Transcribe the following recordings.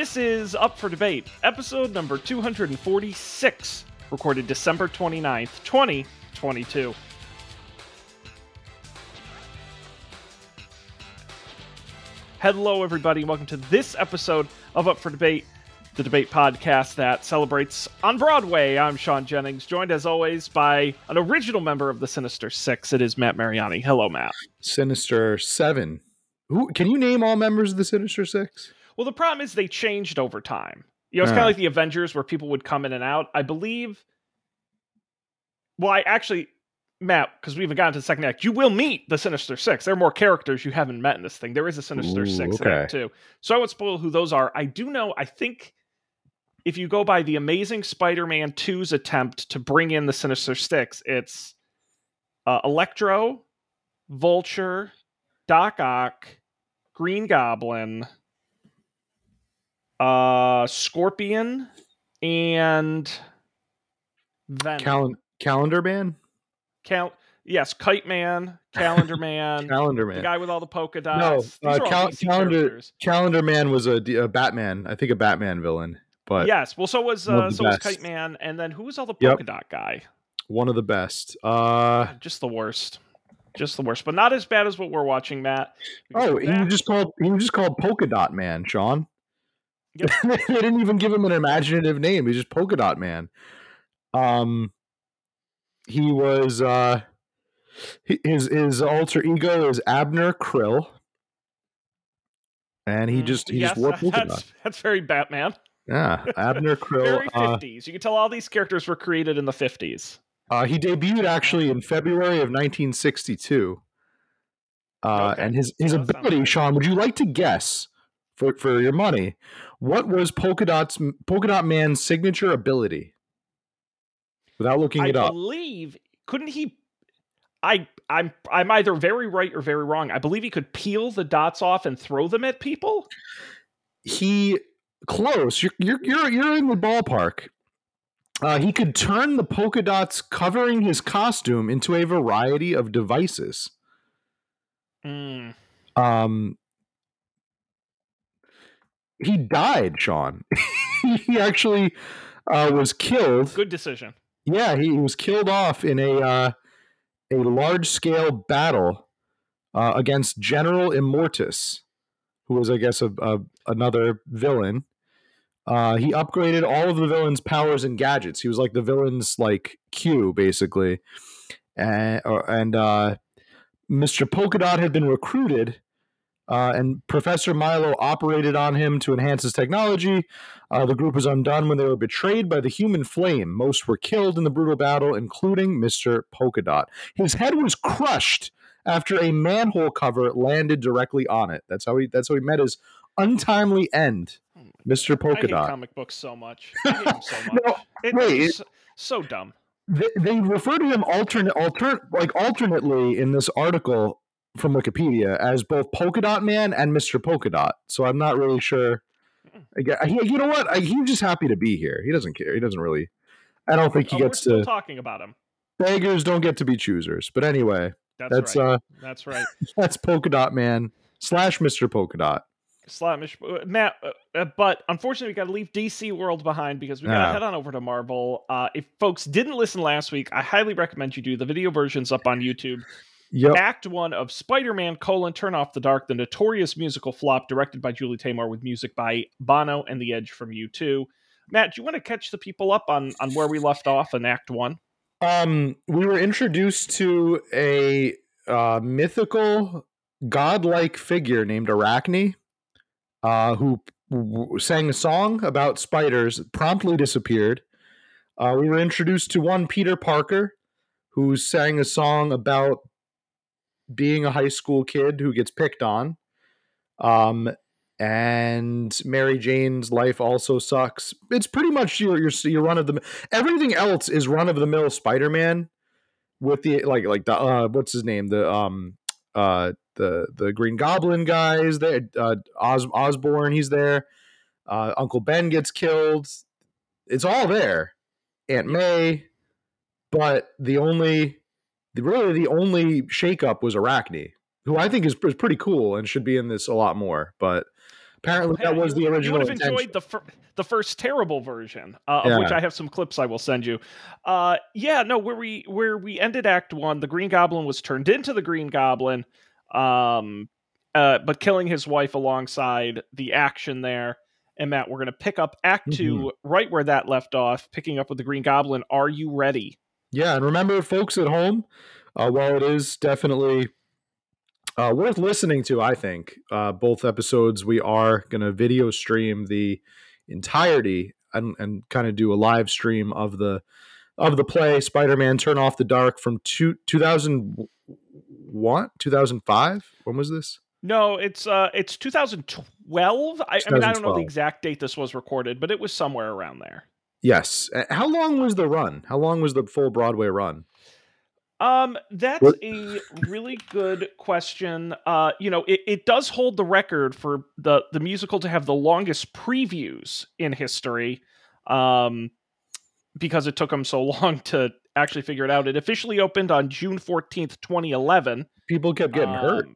This is Up for Debate, episode number 246, recorded December 29th, 2022. Hello, everybody, welcome to this episode of Up for Debate, the debate podcast that celebrates on Broadway. I'm Sean Jennings, joined as always by an original member of the Sinister Six. It is Matt Mariani. Hello, Matt. Sinister Seven. Who can you name all members of the Sinister Six? Well, the problem is they changed over time. You know, it's kind Ah. of like the Avengers where people would come in and out. I believe. Well, I actually, Matt, because we haven't gotten to the second act, you will meet the Sinister Six. There are more characters you haven't met in this thing. There is a Sinister Ooh, Six okay. too. So I won't spoil who those are. I do know. I think if you go by the Amazing Spider-Man 2's attempt to bring in the Sinister Six, it's uh, Electro, Vulture, Doc Ock, Green Goblin, uh, Scorpion, and Venom. Cal- Calendar Man. Cal- yes, Kite Man, Calendar Man, Calendar Man, the guy with all the polka No, dots. These uh, Cal- Calendar characters. Calendar Man was a Batman. I think a Batman villain, but yes, well, so was uh, so was. Kite Man, and then who was all the Yep. polka dot guy? one of the best. Uh Just the worst, just the worst, but not as bad as what we're watching, Matt. oh, he was just called he was just called Polka Dot Man, Sean. Yep. they didn't even give him an imaginative name. He's just Polka Dot Man. Um, he was uh, his his alter ego is Abner Krill, and he Mm, just he yes, just wore polka that's, dot. that's very Batman. Yeah, Abner Krill. Very uh, 50s. You can tell all these characters were created in the 50s. Uh, he debuted actually in February of 1962. Uh, Okay. And his, his ability. Sean, would you like to guess for, for your money? What was Polka Dot's Polka Dot Man's signature ability? Without looking I it up, I believe couldn't he I I'm I'm either very right or very wrong. I believe he could peel the dots off and throw them at people. he close. You're you're you're, you're in the ballpark. Uh, he could turn the polka dots covering his costume into a variety of devices. Mm. Um, he died, Sean. he actually uh, was killed. Good decision. Yeah, he, was killed off in a uh, a large scale battle uh, against General Immortus, who was, I guess, a, a another villain. Uh, he upgraded all of the villain's powers and gadgets. He was like the villain's like Q, basically, and and uh, Mr. Polka Dot had been recruited, uh, and Professor Milo operated on him to enhance his technology. Uh, the group was undone when they were betrayed by the human flame. Most were killed in the brutal battle, including Mr. Polka Dot. His head was crushed after a manhole cover landed directly on it. That's how he. That's how he met his untimely end, Mr. I Polka hate Dot. comic books so much. I hate them so much. No, It- wait, it's so, so dumb. they, they refer to him alternate, alternate, like alternately in this article from Wikipedia as both Polka Dot Man and Mr. Polka Dot. So I'm not really sure. I he, you know what? I, he's just happy to be here. He doesn't care. He doesn't really. I don't think he Oh, we're gets still to. talking about him. beggars don't get to be choosers. But anyway, That's, that's right. uh, That's right. that's Polka Dot Man slash Mr. Polka Dot. Slamish, uh, Matt, uh, uh, but unfortunately, we got to leave DC World behind because we got to Ah. head on over to Marvel. Uh, if folks didn't listen last week, I highly recommend you do. The video version's up on YouTube. Yep. Act one of Spider-Man: colon Turn Off the Dark, the notorious musical flop directed by Julie Taymor with music by Bono and The Edge from U2. Matt, do you want to catch the people up on on where we left off in Act One? Um, we were introduced to a uh, mythical, godlike figure named Arachne, uh, who w- sang a song about spiders, promptly disappeared. Uh, we were introduced to one Peter Parker, who sang a song about being a high school kid who gets picked on. Um, and Mary Jane's life also sucks. It's pretty much your your your run of the everything else is run of the mill Spider-Man with the like like the uh what's his name the um uh the the Green Goblin guy is there uh Os- Osborn he's there uh Uncle Ben gets killed it's all there Aunt May but the only the really the only shakeup was Arachne who I think is, is pretty cool and should be in this a lot more but Apparently, Yeah, that was you, the original. You would have intention. enjoyed the fir- the first terrible version, uh, Yeah. of which I have some clips I will send you. Uh, yeah, no, where we where we ended Act One, the Green Goblin was turned into the Green Goblin, um, uh, but killing his wife alongside the action there. And Matt, we're going to pick up Act 2 Mhm. right where that left off, picking up with the Green Goblin. Are you ready? Yeah, and remember, folks at home, uh, while it is definitely uh, worth listening to, I think uh, both episodes we are going to video stream the entirety and, and kind of do a live stream of the of the play Spider-Man: Turn Off the Dark from two, 2001, 2005. When was this? No, it's uh, it's 2012. I, I mean, I don't know the exact date this was recorded, but it was somewhere around there. Yes. How long was the run? How long was the full Broadway run? Um, that's What- a really good question. Uh, you know, it, it does hold the record for the the musical to have the longest previews in history. Um, because it took them so long to actually figure it out. It officially opened on June 14th, 2011. People kept getting hurt. Um,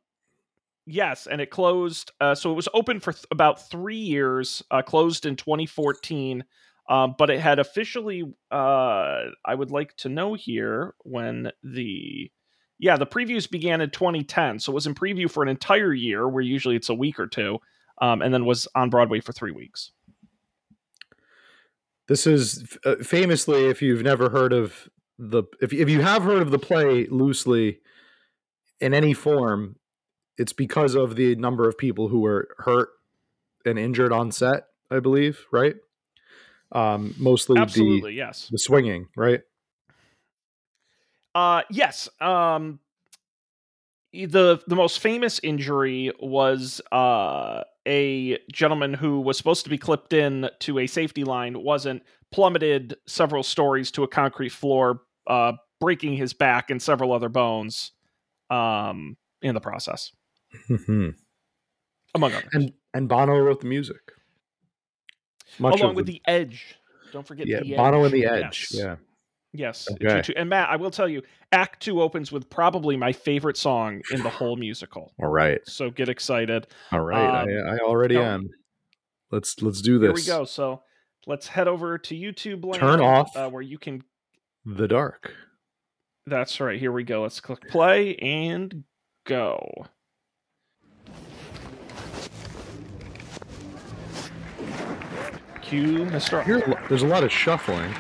Yes, and it closed. Uh, so it was open for th- about three years, uh, closed in 2014. Um, but it had officially, uh, I would like to know here when the, yeah, the previews began in 2010. So it was in preview for an entire year, where usually it's a week or two, um, and then was on Broadway for three weeks. This is uh, famously, if you've never heard of the, if if you have heard of the play loosely, in any form, it's because of the number of people who were hurt and injured on set. I believe, right? Um, mostly Absolutely, yes. the the swinging, right? Uh, yes. Um, the the most famous injury was uh, a gentleman who was supposed to be clipped in to a safety line, wasn't plummeted several stories to a concrete floor, uh, breaking his back and several other bones um, in the process, among others. and Bono wrote the music. Much Along of with the Edge. Don't forget yeah, the Bono Edge. and the Edge. Yes. Yeah, Yes. Okay. Two- two- And Matt, I will tell you, Act Two opens with probably my favorite song in the whole musical. all right, So get excited. all right. Um, I, I already no. am. Let's let's do this. Here we go. So let's head over to YouTube. Land, Turn off. uh, where you can. The dark. That's right. Here we go. Let's click play and go. Cue Mr. Here, there's a lot of shuffling.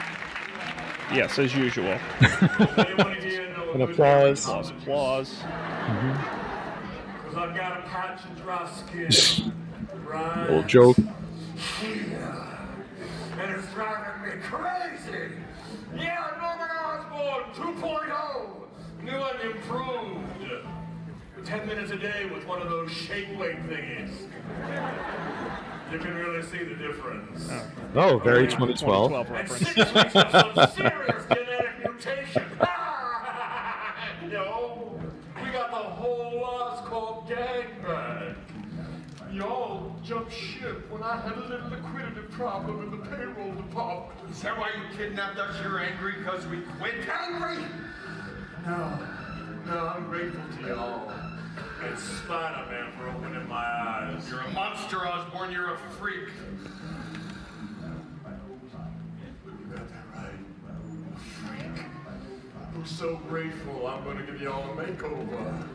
Yes, as usual. An applause. Applause, applause. Cause I've got a patch of dry skin. right? Old joke. And it's driving me crazy. Yeah, Norman Osborn 2.0. New and improved. Ten minutes a day with one of those shake weight thingies. You can really see the difference. Oh, oh very 2012. 2012 And six weeks of some serious genetic mutation. Yo, we got the whole lot's called gangbang. Y'all jumped ship when I had a little liquidity problem in the payroll department. Is that why you kidnapped us? You're angry because we quit? Angry? No, no, I'm grateful to y'all. And Spider-Man for opening my eyes. You're a monster, Osborn. You're a freak. You got that right. Freak. I'm so grateful. I'm going to give you all a makeover.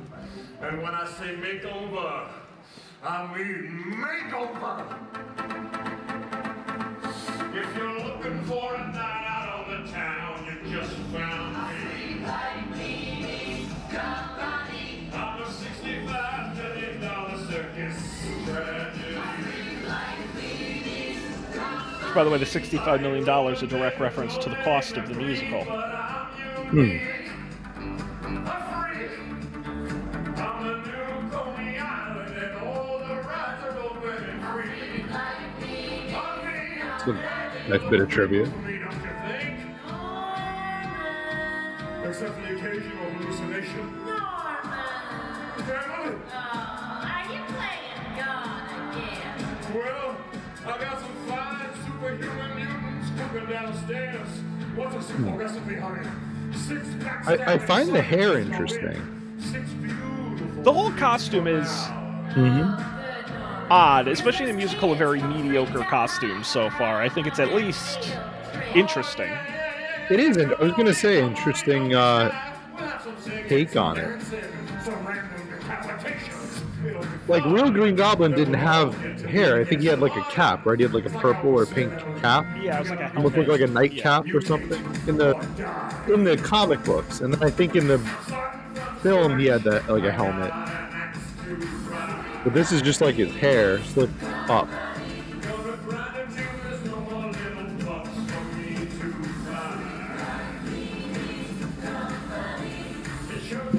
And when I say makeover, I mean makeover. If you're looking for a night out on the town, you just found by the way, the $65 million a direct reference to the cost of the musical. But I'm Hmm. unique. A freak. I'm the new I- I find the hair interesting. The whole costume is Mm-hmm. odd, especially in a musical, a very mediocre costume so far. I think it's at least interesting. It is. I was gonna say interesting uh, take on it. Like real Green Goblin didn't have hair. I think he had like a cap, right? He had like a purple or pink cap. Yeah, it was like a looked like a nightcap or something in the in the comic books, and then I think in the film he had that like a helmet. But this is just like his hair slicked up.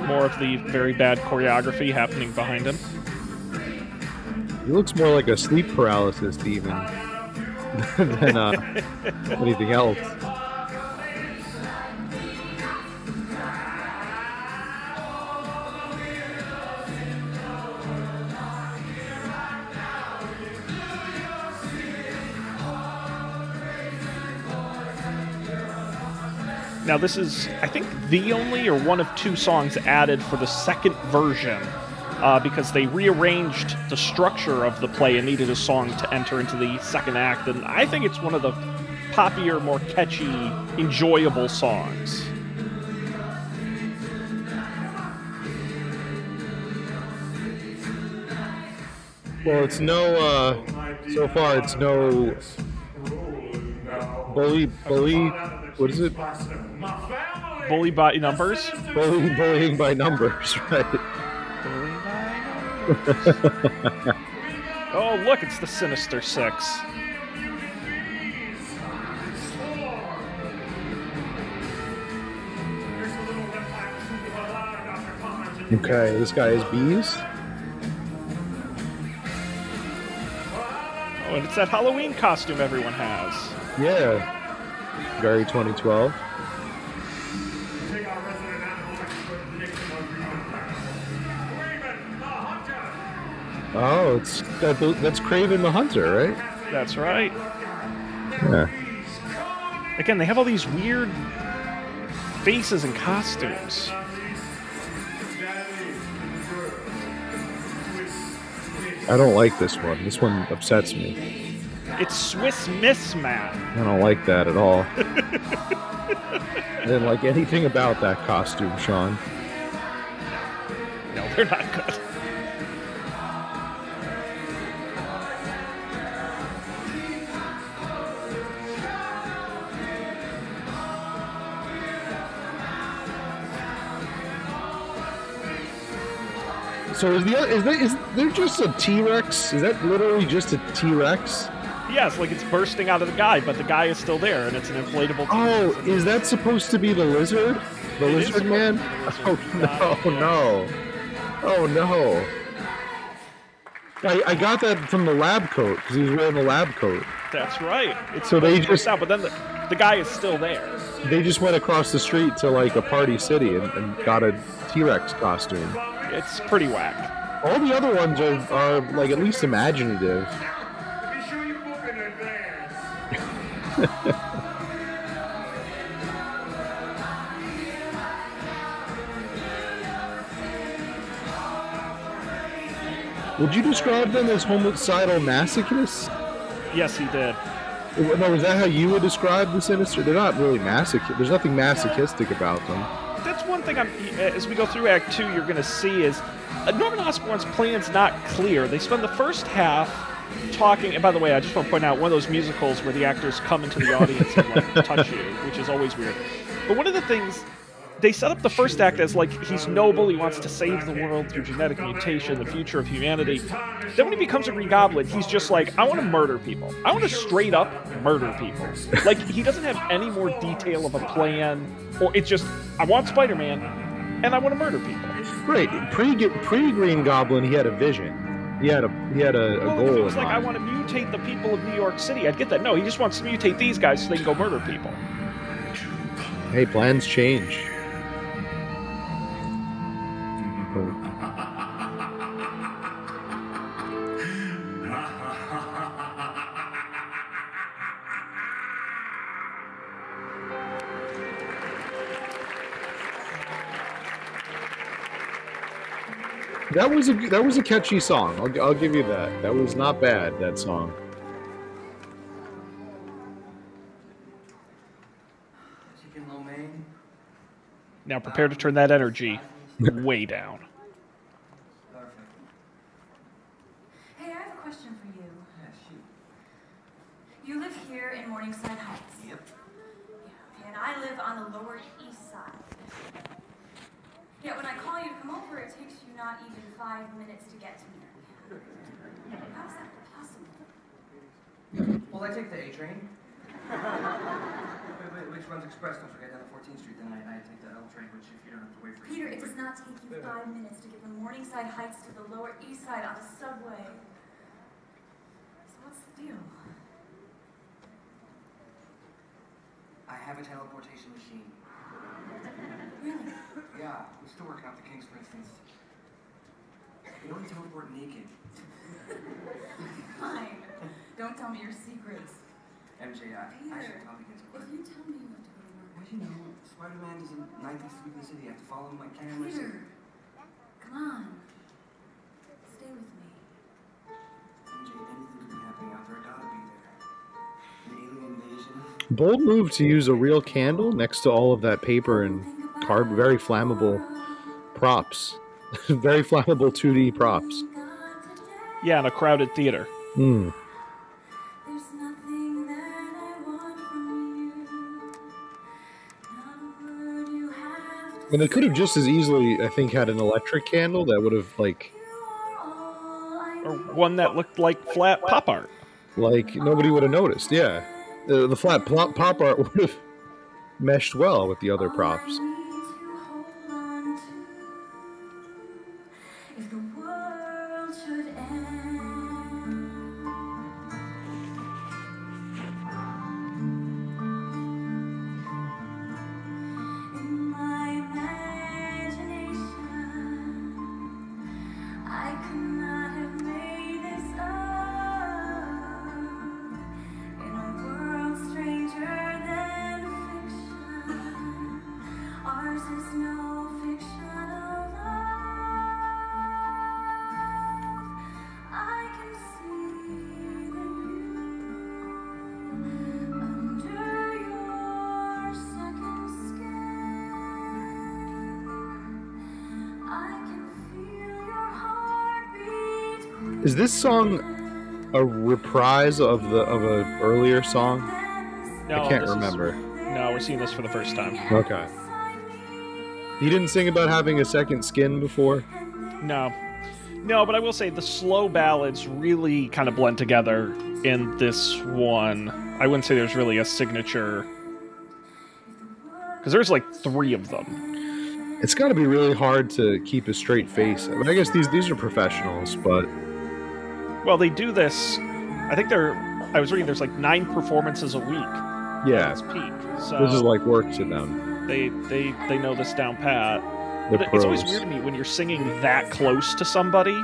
More of the very bad choreography happening behind him. He looks more like a sleep paralysis demon than uh, anything else. Now, this is, I think, the only or one of two songs added for the second version uh, because they rearranged the structure of the play and needed a song to enter into the second act. And I think it's one of the poppier, more catchy, enjoyable songs. Well, it's no. Uh, so far, it's no bully. Bully. What is it? Bully by numbers. Bully, bullying by numbers, right? Oh, look, it's the Sinister Six. Okay, this guy is bees. Oh, and it's that Halloween costume everyone has. Yeah. Very 2012. Oh, it's that, that's Kraven the Hunter, right? That's right. Yeah. Again, they have all these weird faces and costumes. I don't like this one. This one upsets me. It's Swiss Miss Man. I don't like that at all. I didn't like anything about that costume, Sean. No, they're not good. So is the is there, is there just a T Rex? Is that literally just a T Rex? Yes, like it's bursting out of the guy, but the guy is still there, and it's an inflatable. Oh, is that supposed to be the lizard? The It lizard man? Oh no, no. Oh no. I, I got that from the lab coat because he was wearing the lab coat. That's right. It's So they supposed to burst just- out, but then the, the guy is still there. They just went across the street to like a party city and, and got a T Rex costume. It's pretty whack. All the other ones are, are like at least imaginative. Be sure you book in advance. Would you describe them as homicidal masochists? Yes, he did. No, is that how you would describe the Sinister? They're not really masochistic. There's nothing masochistic about them. That's one thing. I'm as we go through Act Two, you're going to see is uh, Norman Osborn's plan's not clear. They spend the first half talking. And by the way, I just want to point out one of those musicals where the actors come into the audience and like touch you, which is always weird. But one of the things they set up the first act as like he's noble, he wants to save the world through genetic mutation, the future of humanity. Then when he becomes a Green Goblin, he's just like, I want to murder people. I want to straight up murder people. Like he doesn't have any more detail of a plan, or it's just I want Spider-Man, and I want to murder people. Right. Pre pre Green Goblin, he had a vision. He had a he had a, a Well, if goal it was like I want to mutate the people of New York City, I'd get that. No, he just wants to mutate these guys so they can go murder people. Hey, plans change. That was a that was a catchy song. I'll, I'll give you that. That was not bad. That song. Chicken lo mein. Now prepare to turn that energy way down. Hey, I have a question for you. You live here in Morningside Heights. Yep. Yeah, and I live on the Lower East Side. Yeah, when I call you to come over, it takes you not even five minutes to get to me. How is that possible? Well, I take the A train. wait, wait, which runs express? Don't forget down to 14th Street. Then I, I take the L train, which if you don't have to wait for. Peter, it does not take you five minutes to get from Morningside Heights to the Lower East Side on the subway. So what's the deal? I have a teleportation machine. Really? Yeah, we're still working out the kinks, for instance. You only teleport naked. Fine. Don't tell me your secrets. MJ, I, I should Peter, probably get to if you tell me what to go to work. Well, you know, Spider-Man is in 19th Street in the city. I have to follow him like cameras. Peter, come on. Stay with me. MJ, anything could be happening out there. I gotta be there. An alien invasion. Bold move to use a real candle next to all of that paper and card very flammable props. very flammable 2D props. Yeah, in a crowded theater. Hmm. There's nothing that I want from you. Not a word you have to And they could have just as easily, I think, had an electric candle that would have like You are all I Or one that looked like flat pop art. like nobody would have noticed. Yeah, the, the flat plop, pop art would have meshed well with the other props. Is this song a reprise of the of a earlier song? No, I can't this is- remember. no, we're seeing this for the first time. Okay. He didn't sing about having a second skin before? No. No, but I will say the slow ballads really kind of blend together in this one. I wouldn't say there's really a signature. Because there's like three of them. It's got to be really hard to keep a straight face. I, mean, I guess these these are professionals, but Well, they do this. I think they're. I was reading there's like nine performances a week. yeah, It's peak. So this is like work to them. they they they know this down pat. They're it's always weird to me when you're singing that close to somebody.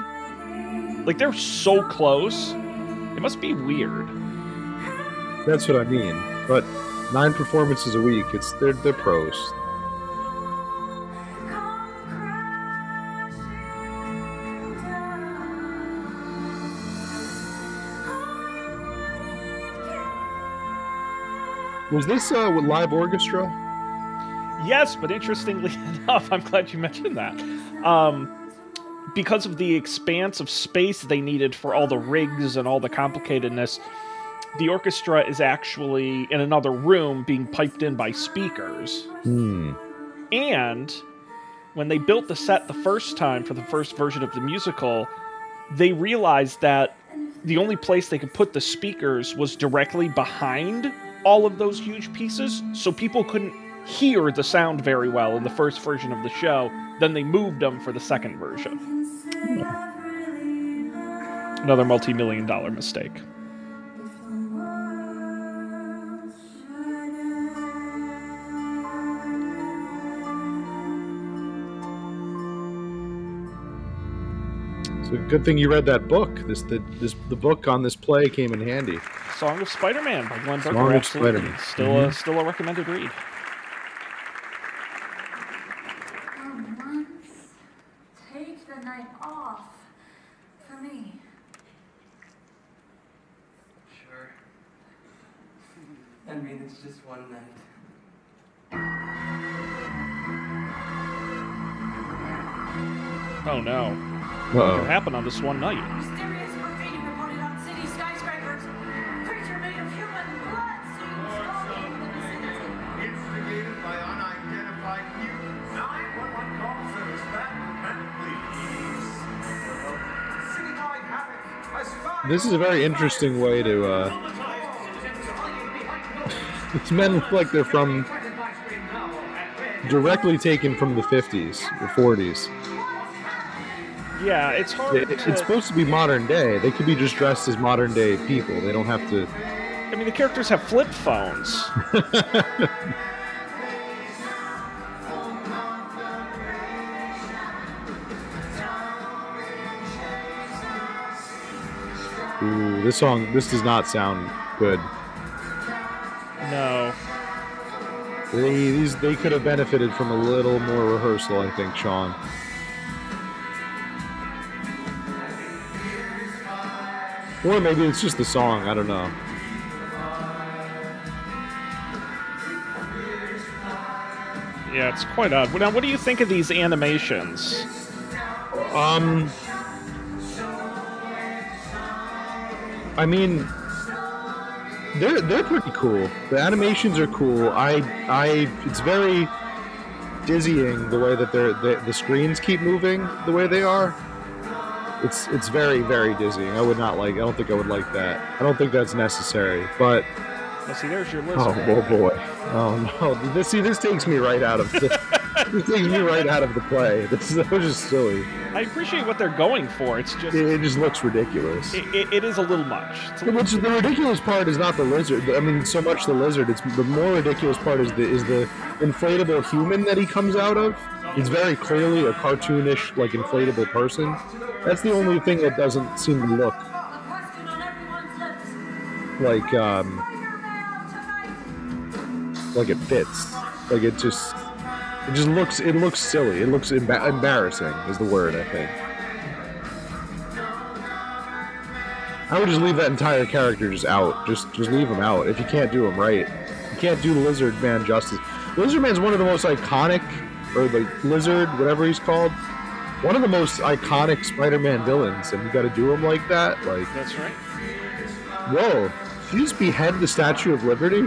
Like they're so close. It must be weird. That's what I mean. But nine performances a week, it's they're they're pros. Was this uh, with live orchestra? Yes, but interestingly enough, I'm glad you mentioned that. Um, because of the expanse of space they needed for all the rigs and all the complicatedness, the orchestra is actually in another room being piped in by speakers. Hmm. And when they built the set the first time for the first version of the musical, they realized that the only place they could put the speakers was directly behind all of those huge pieces, so people couldn't hear the sound very well in the first version of the show. Then they moved them for the second version. Another multi million dollar mistake. It's a good thing you read that book. This the this the book on this play came in handy. Song of Spider Man by Glen Berger. Song of absolutely. Spider-Man. Still, a, mm-hmm. still a recommended read. For once, take the night off for me. Sure. I mean, it's just one night. Oh no. What Uh-oh. happened on this one night? Mysterious graffiti reported on city skyscrapers. Creature made of human blood seen stalking in the vicinity. Instigated by unidentified mutants. 911 calls and is that meant please? Citywide havoc as five This is a very interesting way to. uh These men look like they're from directly taken from the 50s or 40s. Yeah, it's hard It- to. it's supposed to be modern day. They could be just dressed as modern day people. They don't have to. I mean, the characters have flip phones. Ooh, this song. This does not sound good. No. They, these they could have benefited from a little more rehearsal, I think, Sean. Or maybe it's just the song. I don't know. Yeah, it's quite odd. Now, what do you think of these animations? Um, I mean, they're they're pretty cool. The animations are cool. I I it's very dizzying the way that they're the, the screens keep moving the way they are. It's it's very very dizzying. I would not like. I don't think I would like that. I don't think that's necessary. But Let's see, there's your lizard. oh, oh boy, oh no! This see this takes me right out of the. this takes me right out of the play. This is that was just silly. I appreciate what they're going for. It's just, It, it, it just looks ridiculous. it, it is a little much. It's a little- Which the ridiculous part is not the lizard. I mean, so much the lizard. It's the more ridiculous part is the is the inflatable human that he comes out of. He's very clearly a cartoonish, like inflatable person. That's the only thing that doesn't seem to look like um like it fits. Like it just it just looks it looks silly. It looks emba- embarrassing is the word I think. I would just leave that entire character just out. Just just leave him out. If you can't do him right, you can't do Lizard Man justice. Lizard Man's one of the most iconic, or the Lizard, whatever he's called, one of the most iconic Spider-Man villains, and you got to do him like that. Like, That's right. whoa! Did just behead the Statue of Liberty?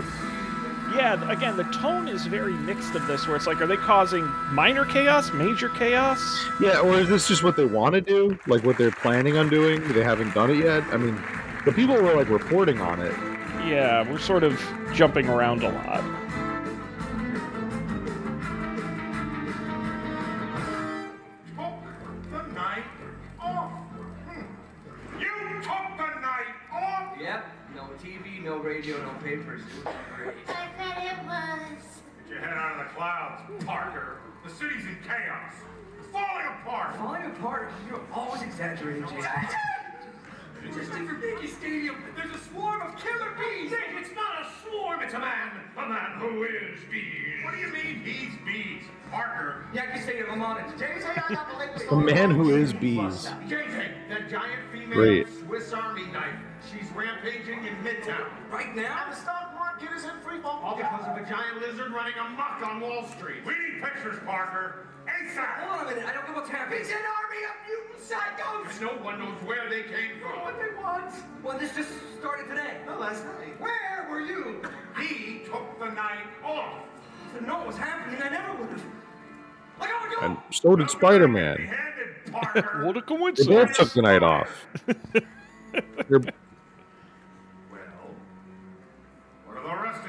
Yeah, again, the tone is very mixed of this, where it's like, are they causing minor chaos, major chaos? Yeah, or is this just what they want to do? Like what they're planning on doing? They haven't done it yet. I mean, the people were like reporting on it. Yeah, we're sort of jumping around a lot. In falling apart. Falling apart. You're always exaggerating, Jason. It's just different Yankee Stadium. There's a swarm of killer bees. Dick, it's not a swarm. It's a man. A man who is bees. What do you mean he's bees? Parker. Yankee Stadium, I'm on it. JJ, I got the man who is bees. JJ, that giant female Great. Swiss Army knife. She's rampaging in Midtown. Right now? And the stock market is in free fall. All because of a giant lizard running amok on Wall Street. We need pictures, Parker. ASAP. Hold on a minute. I don't know what's happening. It's an army of mutant psychos. And no one knows where they came from. What they want. Well, this just started today. No, last night. Where were you? He took the night off. If I know what was happening, I never would have. Look out, look And out. so did Spider-Man. What a coincidence! They coincidence. both took the night off.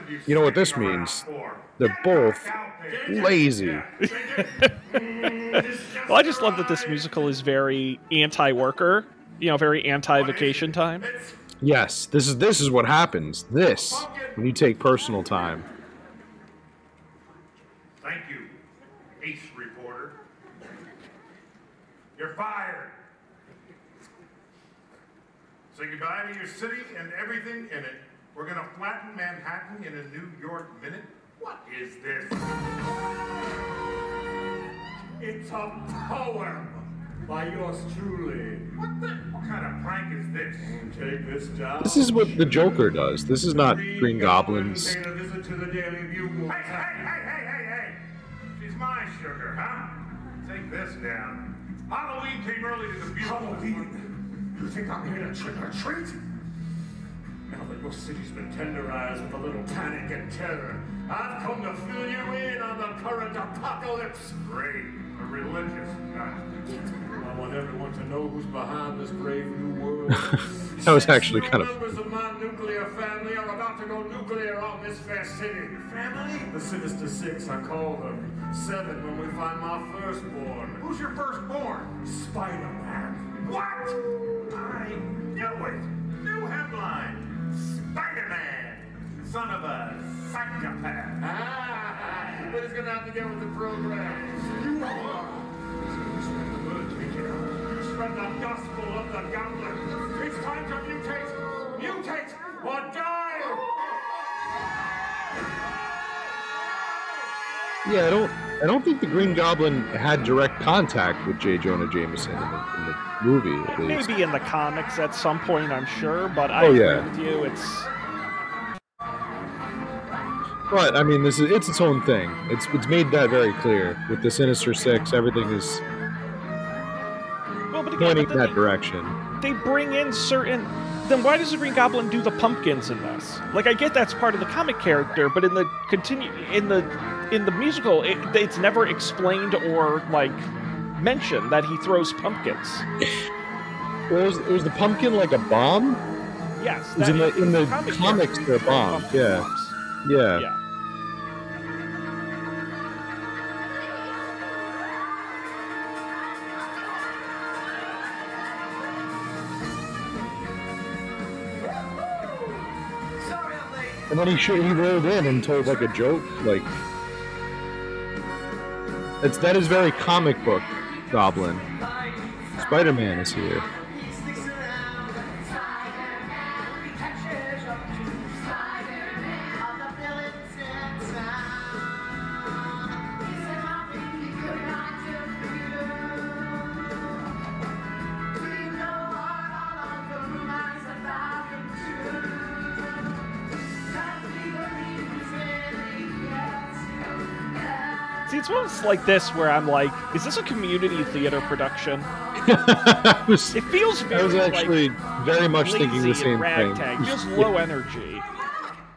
you You know what this means? They're both back out there. lazy. Yeah. Mm, this just Well, I just love that this musical is very anti-worker, you know, very anti-vacation time. Yes, this is this is what happens. This when you take personal time. Thank you, ace reporter. You're fired. Say goodbye to your city and everything in it. We're gonna flatten Manhattan in a New York minute. What is this? It's a poem. by yours truly. What the? What kind of prank is this? Take this job. This is what the Joker does. This is not Green Goblin's. Paying a visit to the Daily Hey, hey, hey, hey, hey, hey! She's my sugar, huh? Take this down. Halloween came early to the bugle. Halloween? You think I'm here to trick or treat? Now that your city's been tenderized with a little panic and terror, I've come to fill you in on the current apocalypse. Great. A religious guy. I want everyone to know who's behind this brave new world. That was actually kind of- members of my nuclear family are about to go nuclear on this fair city. Family? The Sinister Six, I call them. Seven when we find my firstborn. Who's your firstborn? Spider-Man. What? I knew it. New headline. Spider-Man, son of a psychopath. Ah, but it's gonna have to get with the program. You are. Spread the word, Peter. Spread the gospel of the gauntlet. It's time to mutate. Mutate or die. Yeah, I don't. I don't think the Green Goblin had direct contact with J. Jonah Jameson in the, in the movie. At least. Maybe in the comics at some point, I'm sure, but I Oh, agree yeah. with you. It's But I mean, this is it's its own thing. It's it's made that very clear with the Sinister Six. Everything is well, but again, pointing but that direction. they bring in certain. Then why does the Green Goblin do the pumpkins in this? Like, I get that's part of the comic character, but in the continue in the in the musical, it, it's never explained or like mentioned that he throws pumpkins. Was, was the pumpkin like a bomb? Yes, Is in the- in the comic comics they're bombs, yeah. bombs. Yeah. Yeah. Sorry I'm late. And then he sh- he rolled in and told like a joke, like it's that is very comic book Goblin. Spider Man is here. You. See, it's almost like this where I'm like, is this a community theater production? Was, It feels I very was actually like, very much thinking the same and thing. ragtag, just low energy.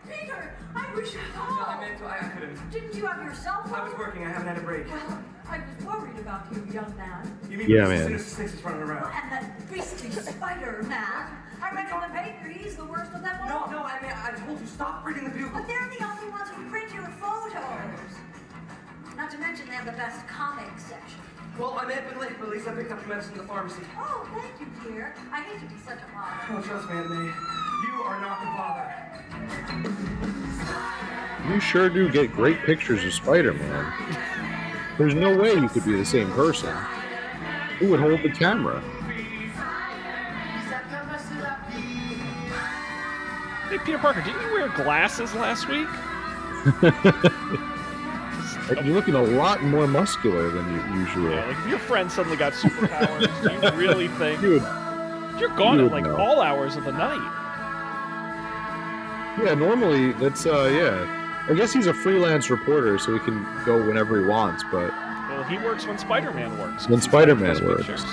Peter, I wish I No, I meant to. I, I couldn't. Didn't you have your cell phone? I was working. I haven't had a break. Well, I was worried about you, young man. You mean Yeah, the man. Sinister is running around? And that beastly Spider-Man. I read in the paper he's the worst of them No, no, I mean, I told you, stop reading the bugle. But they're the only ones who print your photos. Not to mention they have the best comic section. Well, I may have been late, but at least I picked up the medicine at the pharmacy. Oh, thank you, dear. I hate to be such a bother. Oh, trust me, Aunt May. You are not the bother. You sure do get great pictures of Spider Man. There's no way you could be the same person. Who would hold the camera? Hey, Peter Parker, didn't you wear glasses last week? You're looking a lot more muscular than you usually. Yeah, like if your friend suddenly got superpowers, do you really think Dude, you're gone you at like know. all hours of the night? yeah, normally that's uh yeah. I guess he's a freelance reporter, so he can go whenever he wants. But Well, he works when Spider-Man works. When Spider-Man works. pictures.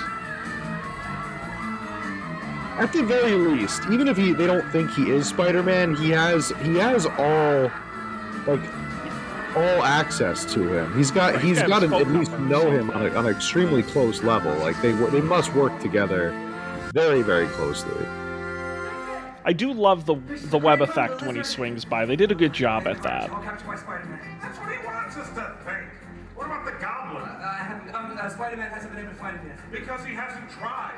at the very least, even if he they don't think he is Spider-Man, he has he has all like all access to him. He's got Right, he's yeah, got to at least know him on, a, on an extremely close level. Like they they must work together very very closely. I do love the the web effect when he swings by. They did a good job at that. All captured by Spider-Man. That's what he wants us to think. What about the goblin? Uh, um, uh, Spider-Man hasn't been able to find him yet. Because he hasn't tried.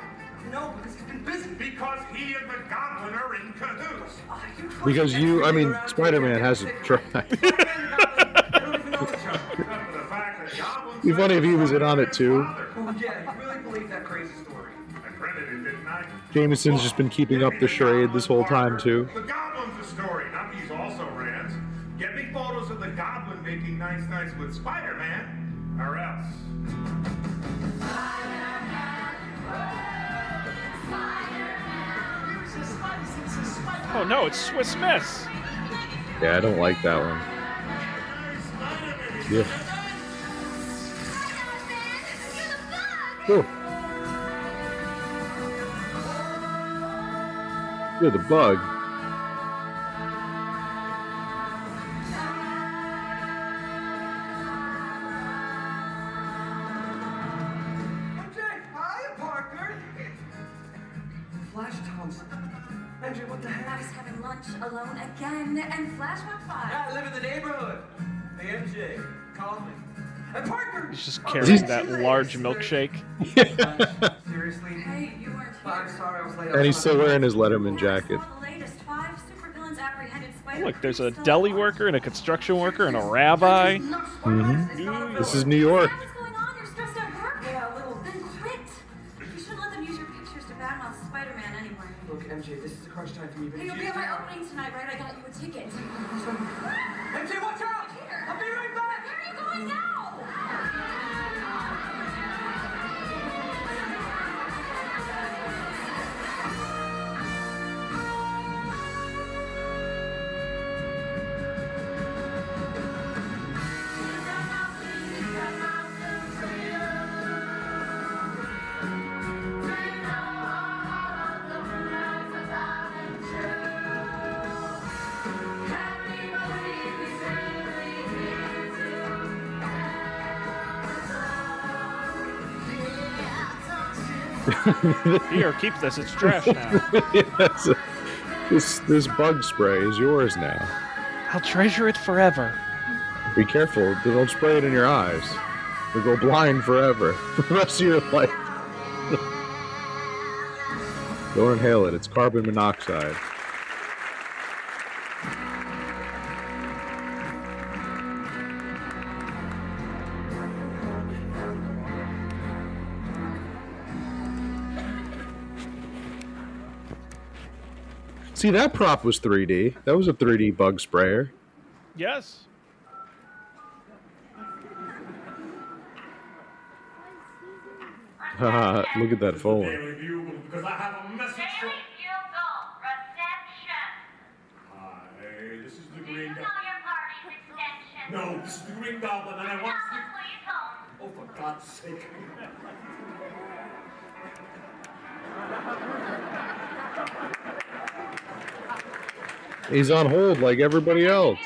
No, because he's been busy. Because he and the goblin are in cahoots. Ah, you Because you, I mean, Spider-Man hasn't tried. Spider-Man and Goblin, they don't even know each other. Except for the fact that goblin Be funny if he was in on it, too. Oh, yeah, you really believe that crazy story? I printed it, didn't I? Jameson's just been keeping up the charade this whole time too. The goblin's the story, not these also rans. Get me photos of the goblin making nice nice with Spider-Man, or else. Oh no, it's Swiss Miss. Yeah, I don't like that one. Yeah. Oh. You're the bug. MJ, what the I heck? was having lunch alone again, and Flash went by. Yeah, I live in the neighborhood. Hey, MJ, call me. Hey, Parker. He's just Oh, carrying see that large milkshake. Seriously? Hey, you weren't Oh, I'm sorry, I was late. And he's still wearing his Letterman jacket. saw the latest five supervillains apprehended Spider- Look, there's a deli worker and a construction worker and a rabbi. Mm-hmm. This is New York. Here, keep this. It's trash now. Yes. This this bug spray is yours now. I'll treasure it forever. Be careful. Don't spray it in your eyes. You'll go blind forever for the rest of your life. Don't inhale it. It's carbon monoxide. See, that prop was 3D. That was a 3D bug sprayer. Yes. Haha, Look at that phone. Because I have a message from. Daily Bugle, reception. Hi, this is the Green know Goblin. your party's extension? No, this is the Green Goblin, and I want to. Goblin. Oh, for God's sake. He's on hold like everybody else.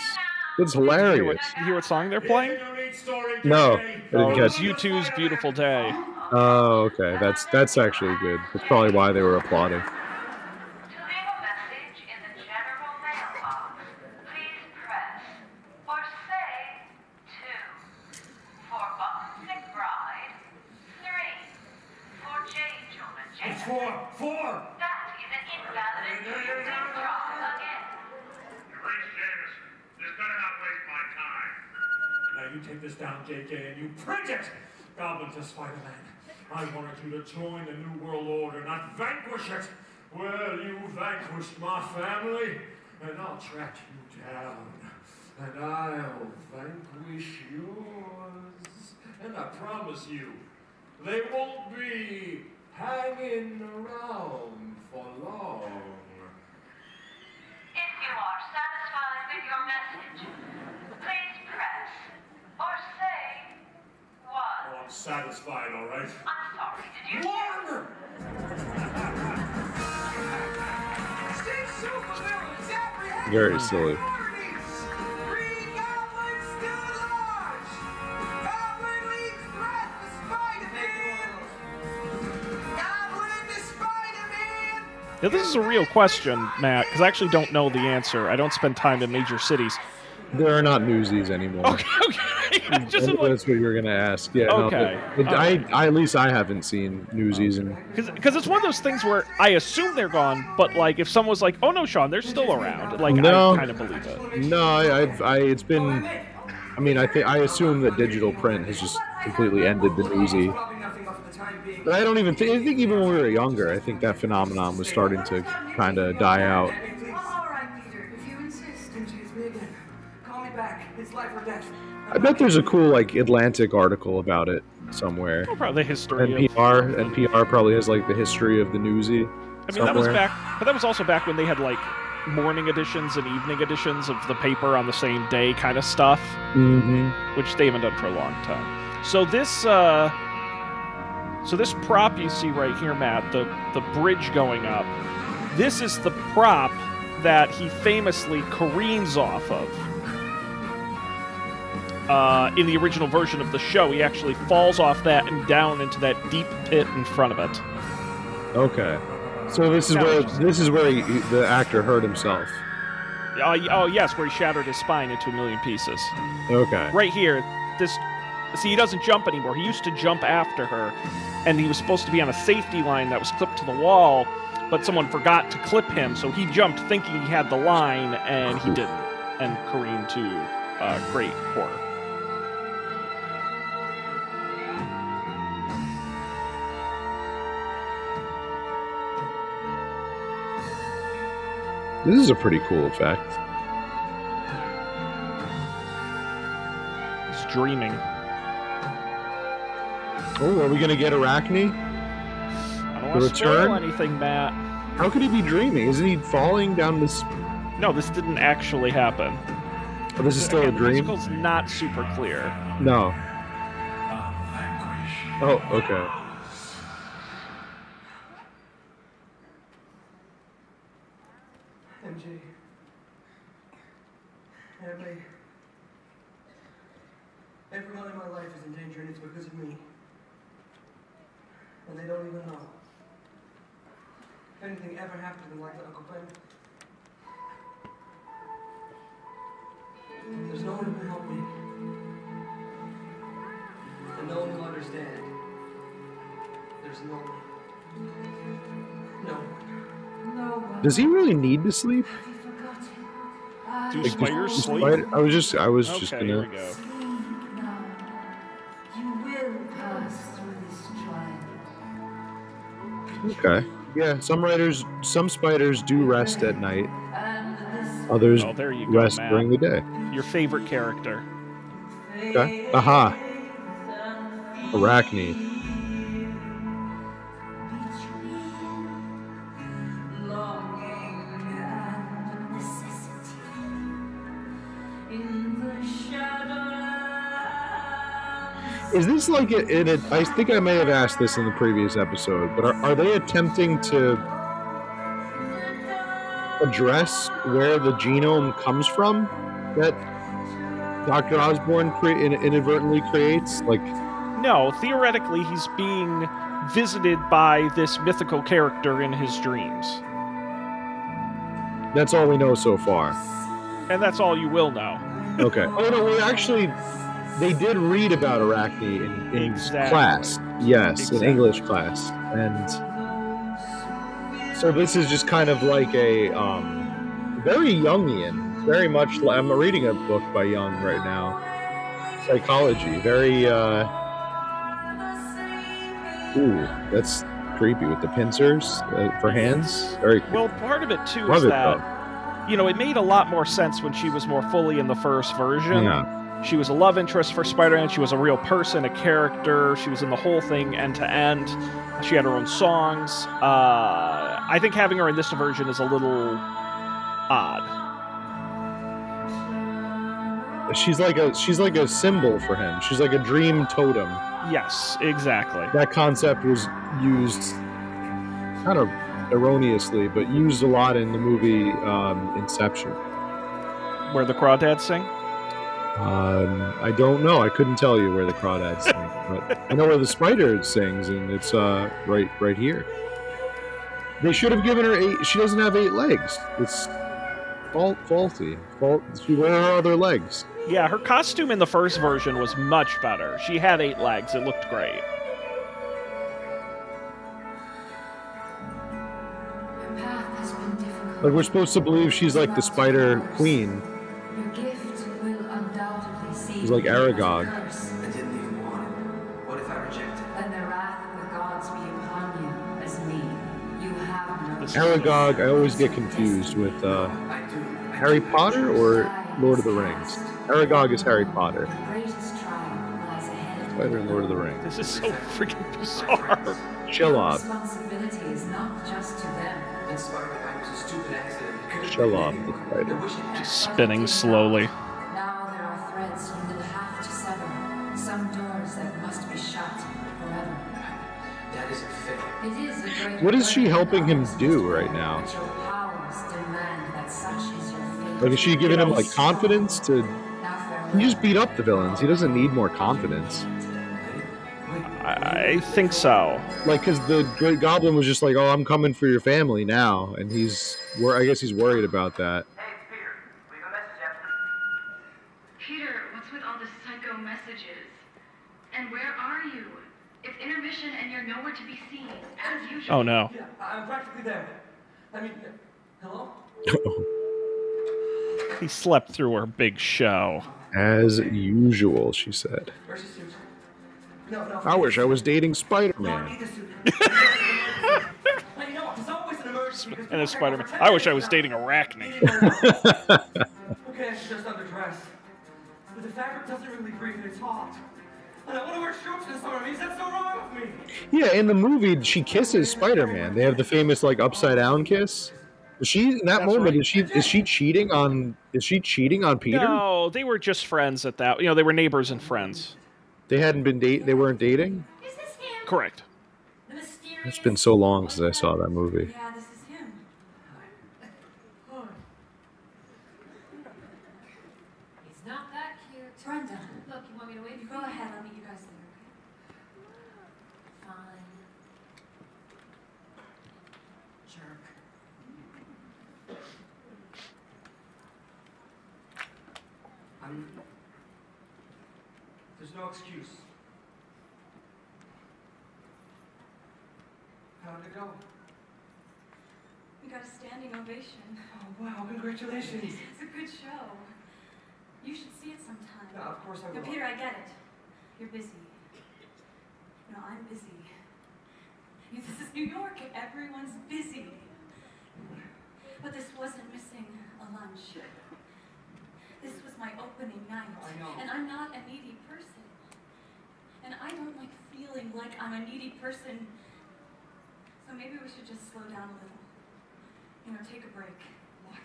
It's You hear, what, hilarious. you hear what song they're playing? You don't need story, No, Jay. I didn't Oh, catch it's U2's Beautiful Day. Oh, okay. That's that's actually good. That's probably why they were applauding. To leave a message in the general mailbox, please press or say 2. For Buck McBride, 3. For J. Jonah It's Jameson. four, four. That is an invalid withdraw again. Erase Jameson. This better not waste my time. Now you take this down, JK, and you print it! Goblin to Spider-Man. I wanted you to join the New World Order, not vanquish it. Well, you vanquished my family, and I'll track you down. And I'll vanquish yours. And I promise you, they won't be hanging around for long. If you are satisfied with your message, please press or say 1. Oh, I'm satisfied, all right? I'm sorry, did you? One! Six supervillains apprehended Very silly. authorities. Green Goblin still at large. Goblin leads threat to Spider-Man. Goblin to Spider-Man. Now, this is a real question, Matt, because I actually don't know the answer. I don't spend time in major cities. There are not newsies anymore. Okay, okay. I just I knew like, that's what you were gonna ask. Yeah. Okay, No, but, but I, okay. I, at least I haven't seen newsies and because it's one of those things where I assume they're gone, but like if someone was like, "Oh no, Sean, they're still around," like No. I kind of believe it. no, I, I've, I, it's been. I mean, I think I assume that digital print has just completely ended the newsy. Probably nothing but for the time being. But I don't even think. I think even when we were younger, I think that phenomenon was starting to kind of die out. All right, Peter, if you insist. MJ, it's me again. Call me back. It's life or death. I bet there's a cool like Atlantic article about it somewhere. Oh, probably the history of. NPR, NPR probably has like the history of the newsy. I mean, that was back, but that was also back when they had like morning editions and evening editions of the paper on the same day kind of stuff, Mm-hmm. which they haven't done for a long time. So this uh so this prop you see right here, Matt, the the bridge going up, this is the prop that he famously careens off of. Uh, in the original version of the show, he actually falls off that and down into that deep pit in front of it. Okay. So this is where this is where he, the actor hurt himself. Uh, oh yes, where he shattered his spine into a million pieces. Okay. Right here, this. See, he doesn't jump anymore. He used to jump after her, and he was supposed to be on a safety line that was clipped to the wall, but someone forgot to clip him, so he jumped thinking he had the line, and he didn't, and careened to uh, great horror. This is a pretty cool effect. He's dreaming. Oh, are we gonna get Arachne? I don't The want to spoil return? anything, Matt. How could he be dreaming? Isn't he falling down this? No, this didn't actually happen. Oh, this is still a dream. the dream. musical's not super clear. No. Oh, okay. Does he really need to sleep? Have you forgotten? I Do Like, spiders just- sleep? spider- I was just, I was just Okay, here we gonna. go. Sleep now. You will pass through this trial. Okay. Yeah, some writers, some spiders do rest at night. Others Oh, go, rest Matt. during the day. Your favorite character. Okay. Aha. Arachne. Is this like a, in a? I think I may have asked this in the previous episode, but are, are they attempting to address where the genome comes from that Dr. Osborn cre- inadvertently creates? Like, No, theoretically, he's being visited by this mythical character in his dreams. that's all we know so far. And that's all you will know. Okay. Oh no, well, actually, they did read about Arachne in, in Exactly. class. Yes, Exactly. in English class, and so this is just kind of like a um, very Jungian, very much. li- I'm reading a book by Jung right now, psychology. Very. uh Ooh, that's creepy with the pincers uh, for hands. Very. Well, part of it, too, Love is it, that, you know, it made a lot more sense when she was more fully in the first version. Yeah. She was a love interest for Spider Man. She was a real person, a character. She was in the whole thing end to end. She had her own songs. Uh, I think having her in this version is a little odd. She's like a she's like a symbol for him. She's like a dream totem. Yes, exactly. that concept was used kind of erroneously, but used a lot in the movie um, Inception. Where the crawdads sing. Um, I don't know. I couldn't tell you where the crawdad sings, but I know where the spider sings, and it's uh, right right here. They should have given her eight. She doesn't have eight legs. It's fault faulty. Fault. She where are her other legs? Yeah, her costume in the first version was much better. She had eight legs. It looked great. Your path has been difficult. Like we're supposed to believe she's like the spider queen. She's like you Aragog. I didn't even want it. What if I reject it? Then the wrath of the gods be upon you as me. You have no Aragog. I always get confused with uh, I do. I Harry. Potter or Lord of the Rings. Aragog is Harry Potter. The greatest trial lies ahead of you. Spider and Lord of the Rings. This is so freaking bizarre. Chill out. Responsibility is not just to them. That Spider-Man was a stupid accident. It could've Shell been off the spider. I wish it had- Just spinning slowly. What is she helping him do right now? But your powers demand that such is your fate. Like, is she giving him like confidence to? He just beat up the villains. He doesn't need more confidence. I, think so. Like, cause the Great Goblin was just like, "Oh, I'm coming for your family now," and he's, wor- I guess he's worried about that. Hey, it's Peter. We have a message after. Peter, what's with all the psycho messages? And where are you? It's intermission and you're nowhere to be seen, as usual. Oh no. Yeah, I'm practically there. I mean, hello? He slept through her big show. As usual, she said. Where's the suit? No, no. I wish I was dating No, I Spider-Man. need the suit. I know, it's always an emergency. because And people Spider Man. I wish I was dating Arachne. okay, I should just underdress. But the fabric doesn't really breathe and it's hot. Yeah, in the movie, she kisses Spider-Man. They have the famous like upside down kiss. Is she in that That's moment? right. Is she is she cheating on? Is she cheating on Peter? No, they were just friends at that. You know, they were neighbors and friends. They hadn't been date. They weren't dating. Is this him? Correct. The mysterious. It's been so long since I saw that movie. Yeah, this is him. He's not that cute. Brenda. Look, you want me to wait You for go you? ahead. I'll meet you guys there. Fine. Jerk. I'm. There's no excuse. How did it go? We got a standing ovation. Oh, wow, congratulations. It's a good show. You should see it sometime. Yeah, of course I No, will. Peter, I get it. You're busy. No, I'm busy. You- This is New York. Everyone's busy. But this wasn't missing a lunch. This was my opening night. I know. And I'm not a needy person. And I don't like feeling like I'm a needy person. So maybe we should just slow down a little. You know, take a break. What?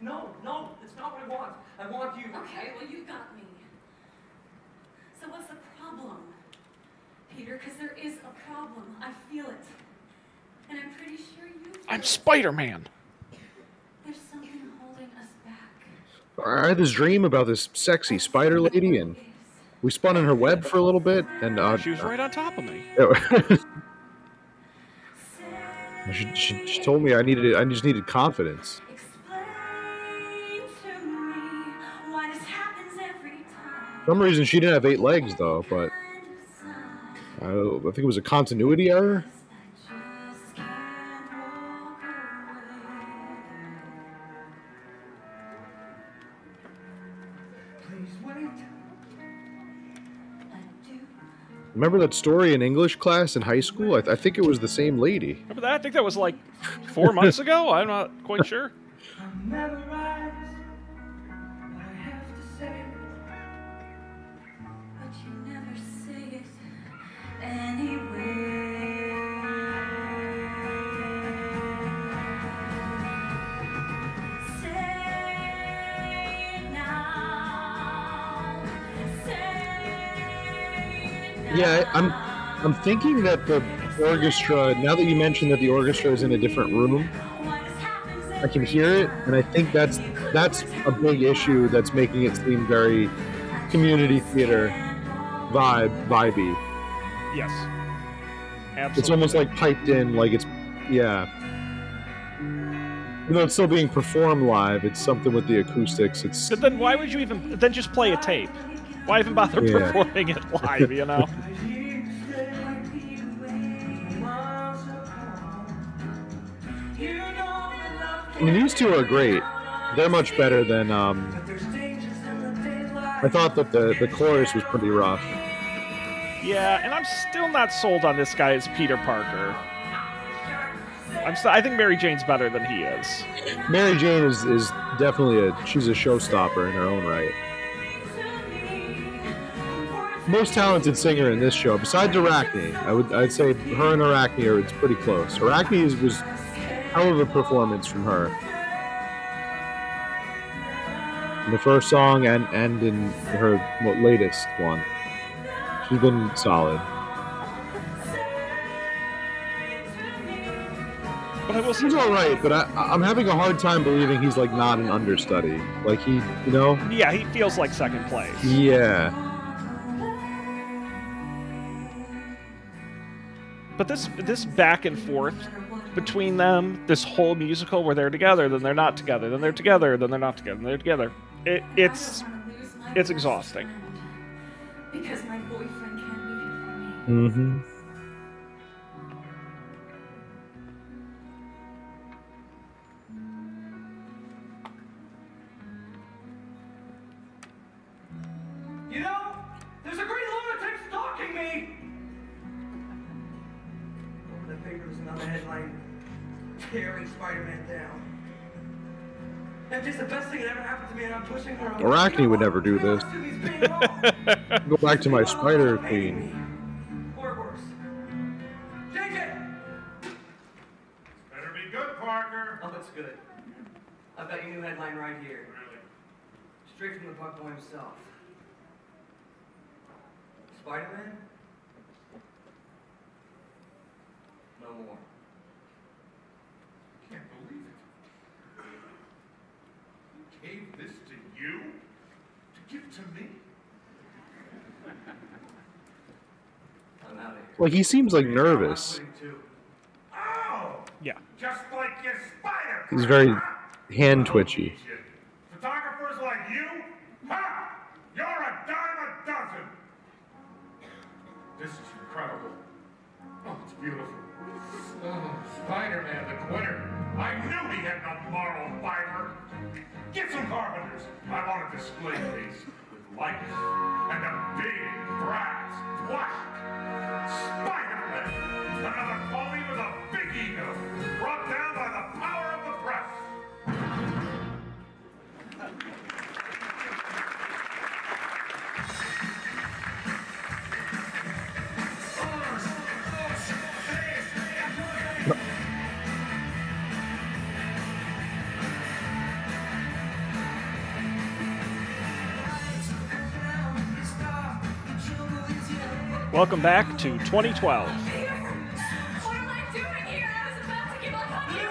No, no, it's not what I want. I want you. Okay, well, you got me. So what's the problem? Peter, because there is a problem. I feel it. And I'm pretty sure you feel I'm. Spider Man. There's something holding us back. I had this dream about this sexy spider lady, and we spun in her web for a little bit, and uh, She was right on top of me. she, she, she told me I needed I just needed confidence. Some reason, she didn't have eight legs though, but I, I think it was a continuity error. Just can't walk away. Please wait. I do. Remember that story in English class in high school? I, I think it was the same lady. Remember that? I think that was like four months ago. I'm not quite sure. Yeah, I'm. I'm thinking that the orchestra. Now that you mentioned that the orchestra is in a different room, Why this happens I can hear it, and I think that's that's a big issue that's making it seem very community theater vibe vibey. Yes. Absolutely. It's almost like piped in, like it's yeah. Even though it's still being performed live, it's something with the acoustics. It's But then why would you even then just play a tape? Why even bother Yeah. performing it live? You know. I mean these two are great. They're much better than um. I thought that the the chorus was pretty rough. Yeah, and I'm still not sold on this guy as Peter Parker. I'm st- I think Mary Jane's better than he is. Mary Jane is is definitely a she's a showstopper in her own right. Most talented singer in this show, besides Arachne, I would I'd say her and Arachne are it's pretty close. Arachne is, was hell of a performance from her. In the first song and and in her latest one, she's been solid. But I will say, He's all right, but I, I'm having a hard time believing he's like not an understudy. Like he, you know, yeah, he feels like second place. yeah. But this this back and forth between them, this whole musical where they're together, then they're not together, then they're together, then they're not together, then they're together. It, it's it's exhausting. Because my boyfriend can't be here for me. Mm-hmm. You know, there's a great lunatic stalking me! Over the papers, another headline tearing Spider Man down. That's just the best thing that ever happened to me, and I'm pushing her. away. Arachne would never do this. He's being wrong. Go back to my Spider Queen. Or worse. JJ! Better be good, Parker. Oh, that's good. I've got your new headline right here. Really? Straight from the buck boy himself. Spider Man? No more. Can't believe it. He gave this to you? To give to me? I'm out of here. Like he seems like nervous. I'm quitting too. Oh! Yeah. Just like your spider. He's very hand twitchy. Photographers like you? Ha! You're a dime a dozen! This is incredible. Oh, it's beautiful. Oh, Spider-Man the quitter. I knew he had no moral fiber. Get some carpenters. I want a display case with lights you?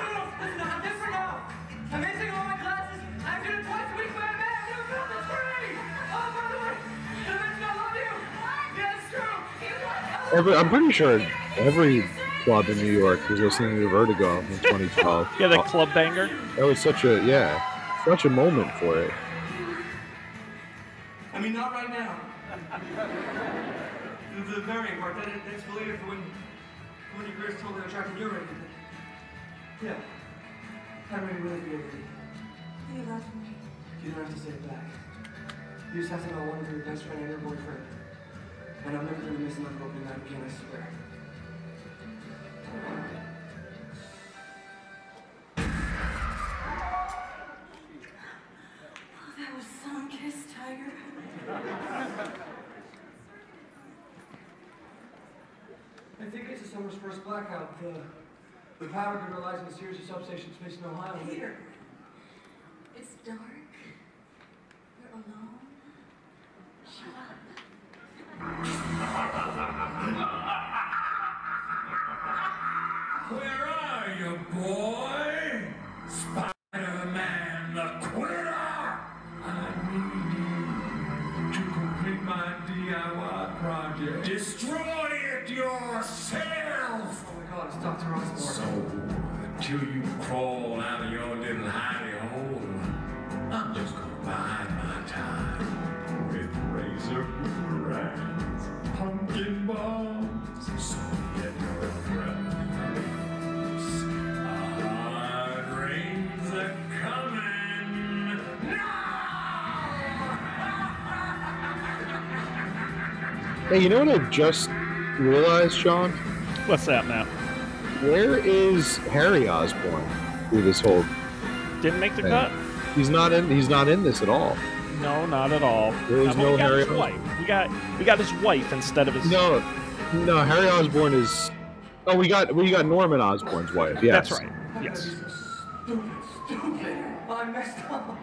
Yeah, it's true. Every, I'm pretty sure every club in New York was listening to Vertigo in 2012. Yeah, the club banger. That was such a yeah, such a moment for it. I mean, not right now. The, the variant part, that, that's related for when, when your girls told her attracted your rating. Yeah. I really, really feel it. You love me. You don't have to say it back. You just have to know one of your best friend and your boyfriend. And I'm never gonna miss another opening night again, I swear. First blackout. The, the power grid relies on a series of substations in Ohio. Peter, Hey, you know what I just realized, Sean? What's that, Matt? Where is Harry Osborn through this whole? Didn't make the thing? cut. He's not in. He's not in this at all. No, not at all. There is but no we got Harry his Osborn. wife. We got we got his wife instead of his. No, no. Harry Osborn is Oh, we got we got Norman Osborn's wife. Yes. That's right. Yes. Stupid, stupid. I messed up.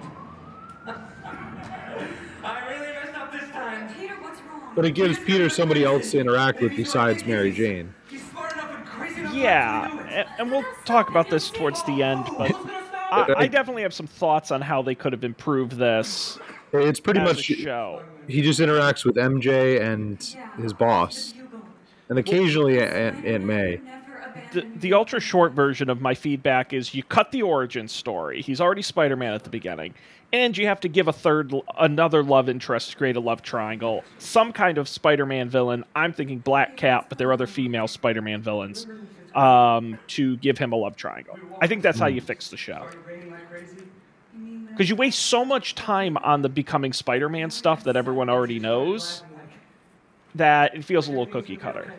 I really messed up this time. Peter, what's wrong? But it gives Peter somebody else to interact with besides Mary Jane. He's smart enough and crazy enough Yeah, not to do it. a- and we'll talk about this towards the end, but I, uh, I definitely have some thoughts on how they could have improved this It's pretty much show. he just interacts with MJ and his boss, and occasionally Aunt, Aunt May. The, the ultra short version of my feedback is you cut the origin story. He's already Spider-Man at the beginning, and you have to give a third, another love interest to create a love triangle. Some kind of Spider-Man villain. I'm thinking Black Cat, but there are other female Spider-Man villains. Um, to give him a love triangle. I think that's how you fix the show. Because you waste so much time on the becoming Spider-Man stuff that everyone already knows that it feels a little cookie cutter.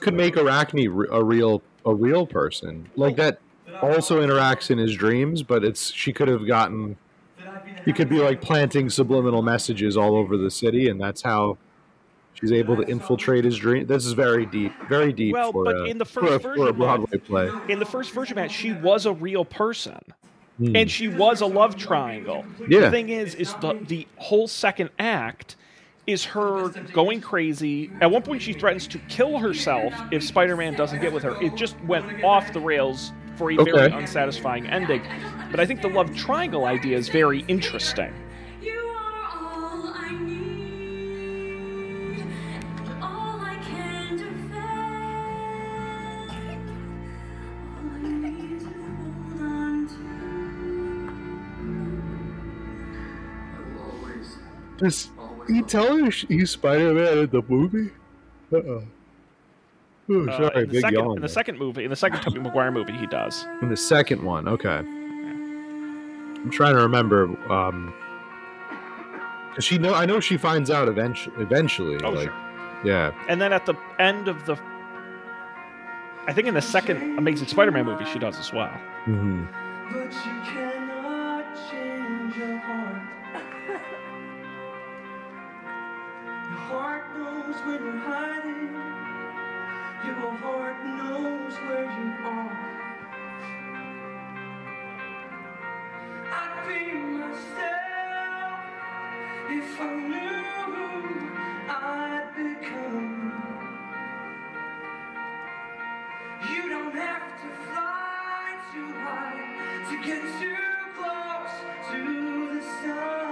Could make Arachne a real a real person like that. Also interacts in his dreams, but it's she could have gotten. He could be like planting subliminal messages all over the city, and that's how she's able to infiltrate his dream. This is very deep, very deep Well, for, but a, in the for, first a, version, for a Broadway play. in the first version, Matt, she was a real person, Hmm. and she was a love triangle. Yeah. The thing is, is the the whole second act is her going crazy. At one point, she threatens to kill herself if Spider-Man doesn't get with her. It just went off the rails for a very unsatisfying ending. But I think the love triangle idea is very interesting. You are all I need, all I can defend, all I need to hold on to. Does he tell her sh- he's Spider Man in the movie? Uh oh. Oh, Uh, in the big second, yawn. in the second movie, in the second Tobey Maguire movie, he does. In the second one, okay. I'm trying to remember. Um, 'cause she know, I know she finds out eventually. Eventually, Oh, like, sure. yeah. And then at the end of the, I think in the second Amazing Spider-Man movie, she does as well. hmm But you cannot change your heart. Knows when you're hiding. Heart knows where you are. I'd be myself if I knew who I'd become. You don't have to fly too high to get too close to the sun.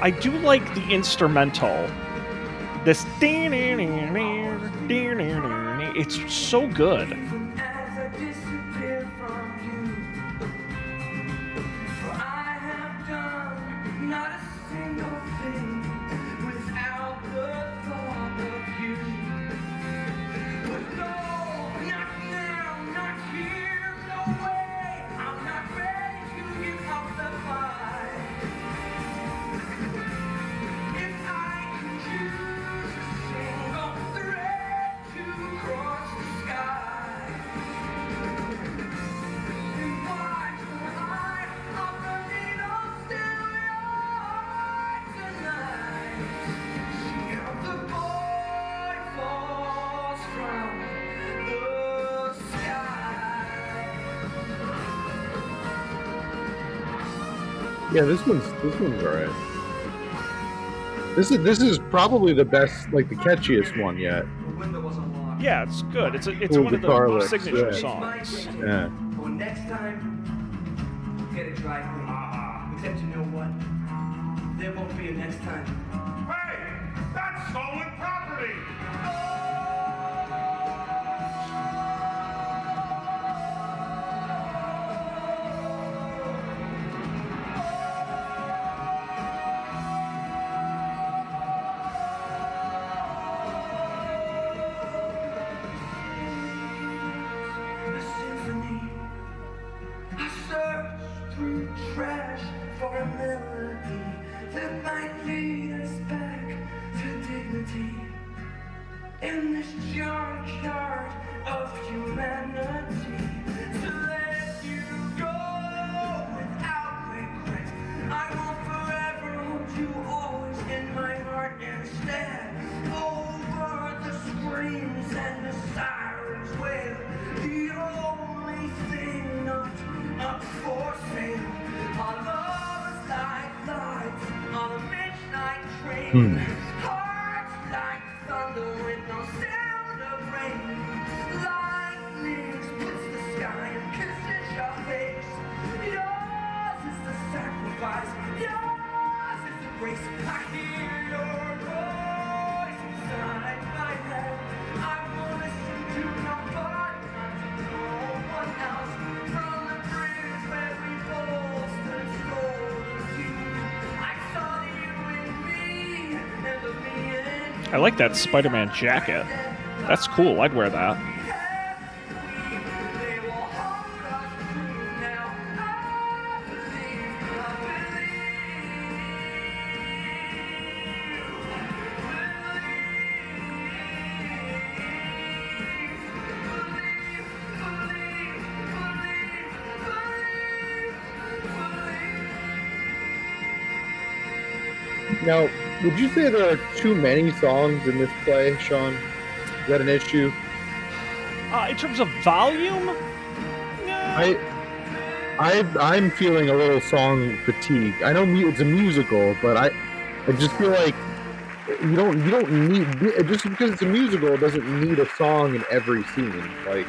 I do like the instrumental. This it's so good. Yeah, this one's this one's alright. This is this is probably the best, like the catchiest one yet. Yeah, it's good. It's a, it's Cool one of the most signature yeah. songs. Yeah. Well, next time, get it dry clean. Ah, ah. Except you know what? There won't be a next time. Like that Spider-Man jacket. That's cool. I'd wear that. Now, would you say there are too many songs in this play, Sean? Is that an issue? Uh, in terms of volume, I, I, I'm feeling a little song fatigue. I know it's a musical, but I, I just feel like you don't, you don't need just because it's a musical it doesn't need a song in every scene. Like,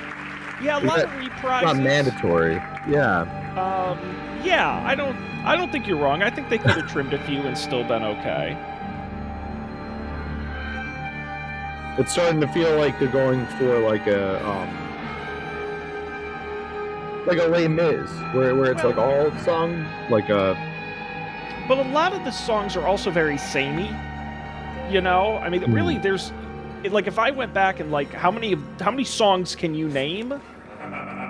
yeah, a lot that- of reprises. not mandatory. Yeah. Um, yeah, I don't, I don't think you're wrong. I think they could have trimmed a few and still been okay. It's starting to feel like they're going for like a um like a Les Mis, where where it's like all sung like a But a lot of the songs are also very samey. You know, I mean, Hmm. really, there's like if I went back and like how many of how many songs can you name?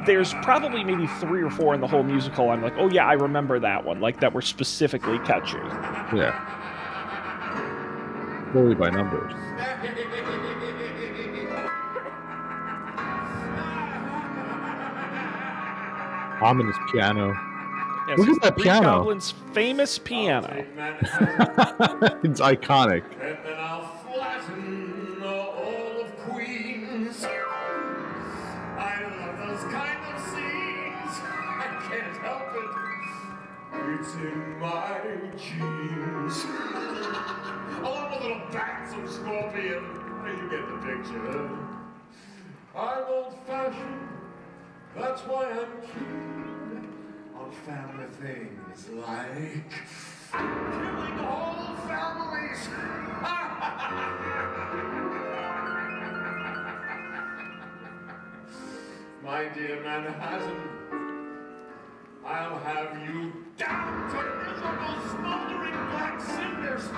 There's probably maybe three or four in the whole musical. I'm like, oh yeah, I remember that one. Like that were specifically catchy. yeah. Fully by numbers. Ominous piano. Yes, Look at that piano. Goblin's famous piano. it's iconic. It's in my genes. Along with little bats of scorpion. You get the picture. I'm old fashioned. That's why I'm keen on family things like killing whole families. My dear Manhattan, I'll have you down to miserable smoldering black cinders.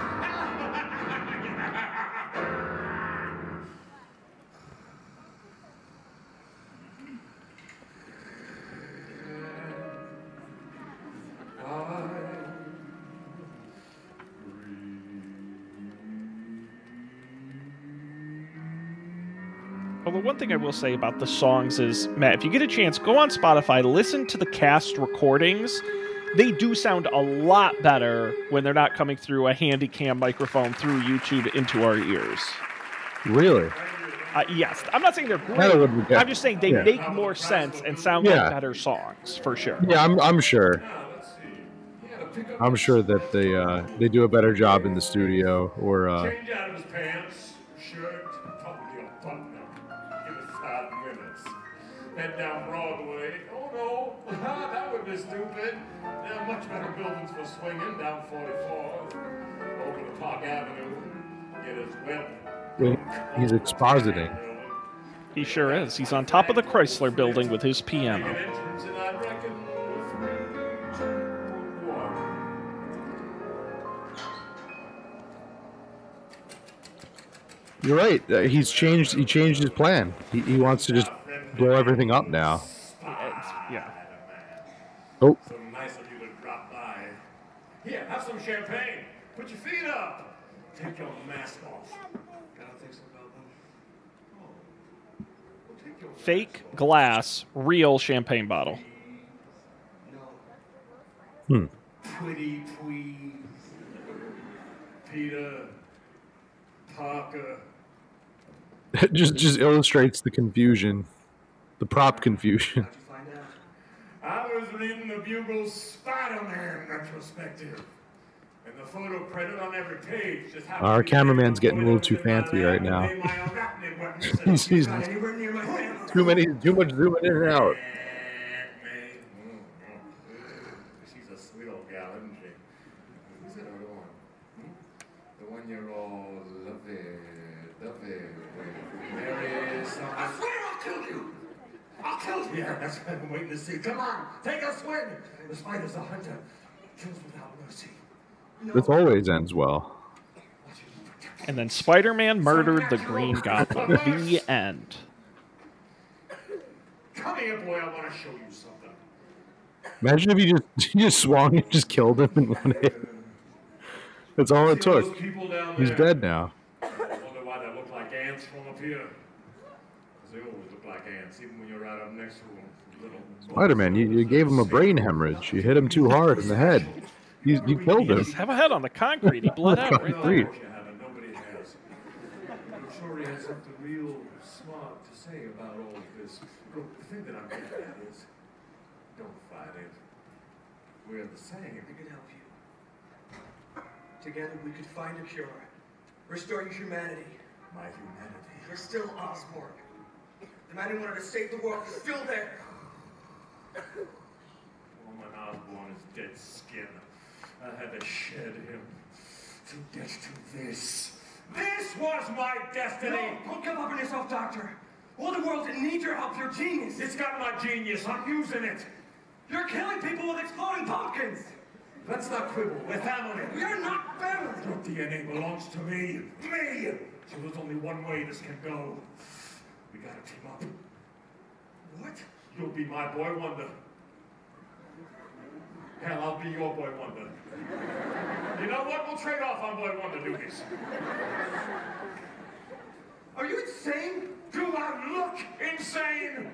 Although one thing I will say about the songs is, Matt, if you get a chance, go on Spotify, listen to the cast recordings. They do sound a lot better when they're not coming through a handy cam microphone through YouTube into our ears. Really? Uh, yes, I'm not saying they're great. I'm just saying they Yeah. make more sense and sound Yeah. like better songs for sure. Yeah, I'm I'm sure. I'm sure that they uh, they do a better job in the studio or uh, Head down Broadway. Oh no, that would be stupid. There are much better buildings for swinging down 44. Over to Park Avenue. Get his whip. he's expositing. He sure is. He's on top of the Chrysler building with his piano. Entrance, and I reckon three, two, one. You're right. Uh, he's changed. He changed his plan. He, he wants to just blow everything up now. Yeah. Oh, So nice of you to drop by. Here, have some champagne. Put your feet up. Take your mask off. Gotta take some about that. Well, take your Fake glass, real champagne bottle. Hmm. Pretty please. Peter Parker. just just illustrates the confusion, the prop confusion. I was reading the Bugle's Spider-Man retrospective. And the photo printed on every page just happened Our cameraman's getting a little too fancy right now. made my arachnid weapon so He's- you he's- got anywhere near my family. Too many, too much zooming in and out. She's a sweet old gal, isn't she? Who's that other one? Hmm? The one you're all lovey, lovey with. Mary something. I swear I'll kill you! I'll kill you! Yeah, that's what I'm waiting to see. Come on, take a swing! The spider's a hunter. Kills without mercy. This always ends well. And then Spider Man murdered the Green Goblin. The end. Come here, boy, I want to show you something. Imagine if you just you just swung and just killed him in one hit. That's all it took. He's dead now. I wonder why they look like ants from up here. 'Cause they always look like ants, even when you're right up next to them. Spider Man, you, you gave him a brain hemorrhage. You hit him too hard in the head. You, you killed him. Just have a head on the concrete. He bled out right Concrete. there. You nobody has. I'm sure he has something real smart to say about all of this. Look, the thing that I'm getting at is, don't fight it. We're the same. I could help you. Together we could find a cure. Restore your humanity. My humanity. You're still Osborn. The man who wanted to save the world is still there. Norman Osborn is dead skin. I had to shed him to get to this. This was my destiny! No, don't give up on yourself, Doctor. All the world needs your help. You're genius. It's got my genius. I'm using it. You're killing people with exploding pumpkins. Let's not quibble. We're family. We are not family. Your DNA belongs to me. Me! So there's only one way this can go. We gotta team up. What? You'll be my boy wonder. Hell, I'll be your boy wonder. You know what? We'll trade off on boy wonder duties. Are you insane? Do I look insane?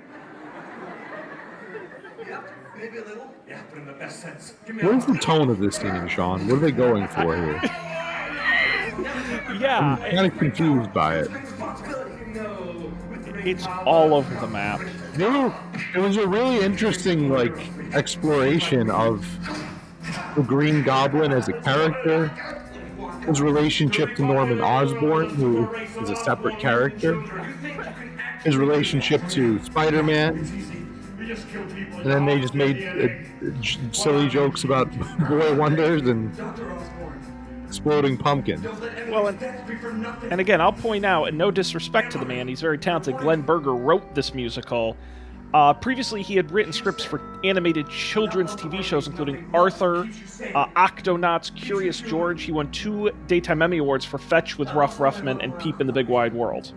Yep, maybe a little. Yeah, but in the best sense. Give me What a is the tone of this scene, Sean? What are they going for here? Yeah, I'm kind of confused by it. It's all over the map. You it was a really interesting like exploration of the Green Goblin as a character, his relationship to Norman Osborn, who is a separate character, his relationship to Spider-Man, and then they just made uh, silly jokes about boy wonders and exploding pumpkin. Well, and, and again, I'll point out, and no disrespect to the man, he's very talented. Glen Berger wrote this musical. Uh, previously, he had written scripts for animated children's TV shows, including Arthur, uh, Octonauts, Curious George. He won two Daytime Emmy Awards for Fetch with Ruff Ruffman and Peep in the Big Wide World.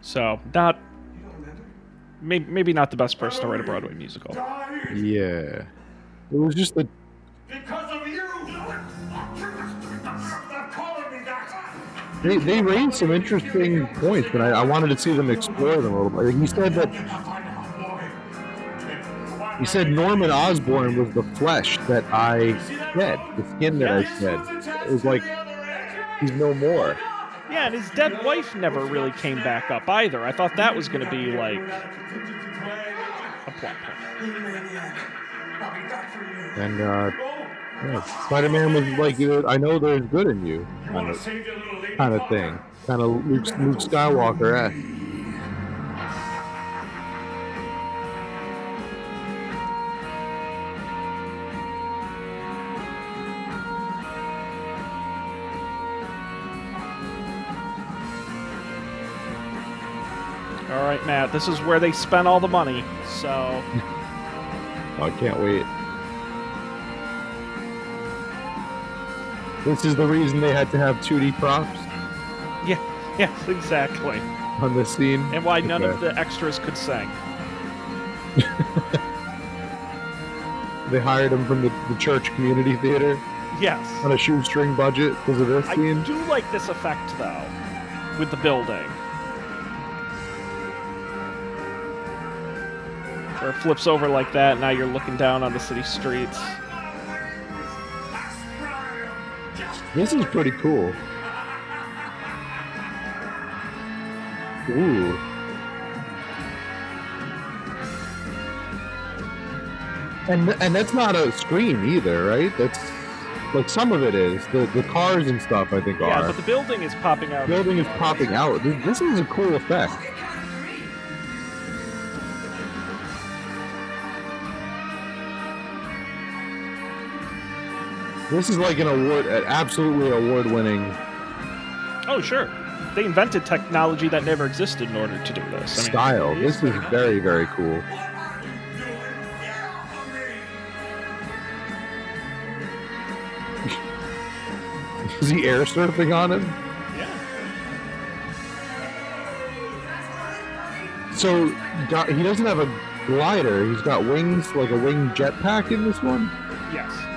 So, not maybe, maybe not the best person to write a Broadway musical. Yeah, it was just the Because of you! Stop calling me that! They, they raised some interesting points, and I, I wanted to see them explore them a little bit. He said that he said Norman Osborn was the flesh that I shed, the skin that I shed. It was like he's no more. Yeah, and his dead wife never really came back up either. I thought that was going to be like a plot point. And uh, yeah, Spider-Man was like, "You know, I know there's good in you, kind of, kind of thing, kind of Luke, Luke Skywalker. Eh? All right, Matt, this is where they spent all the money. So, Oh, I can't wait. This is the reason they had to have 2D props yeah, yes, exactly. on the scene. And why none of the extras could sing. They hired him from the, the church community theater Yes. on a shoestring budget because of this I scene. do like this effect, though, with the building. It flips over like that, now you're looking down on the city streets. This is pretty cool. Ooh. And and that's not a screen either, right? That's like some of it is. The the cars and stuff I think Yeah, are. Yeah, but the building is popping out. The building is popping out. This, this is a cool effect. This is like an award, an absolutely award-winning. Oh, sure. They invented technology that never existed in order to do this. I mean, style. This is very, very cool. Is he air surfing on him? yeah. So he doesn't have a glider. He's got wings, like a wing jetpack in this one. Yes.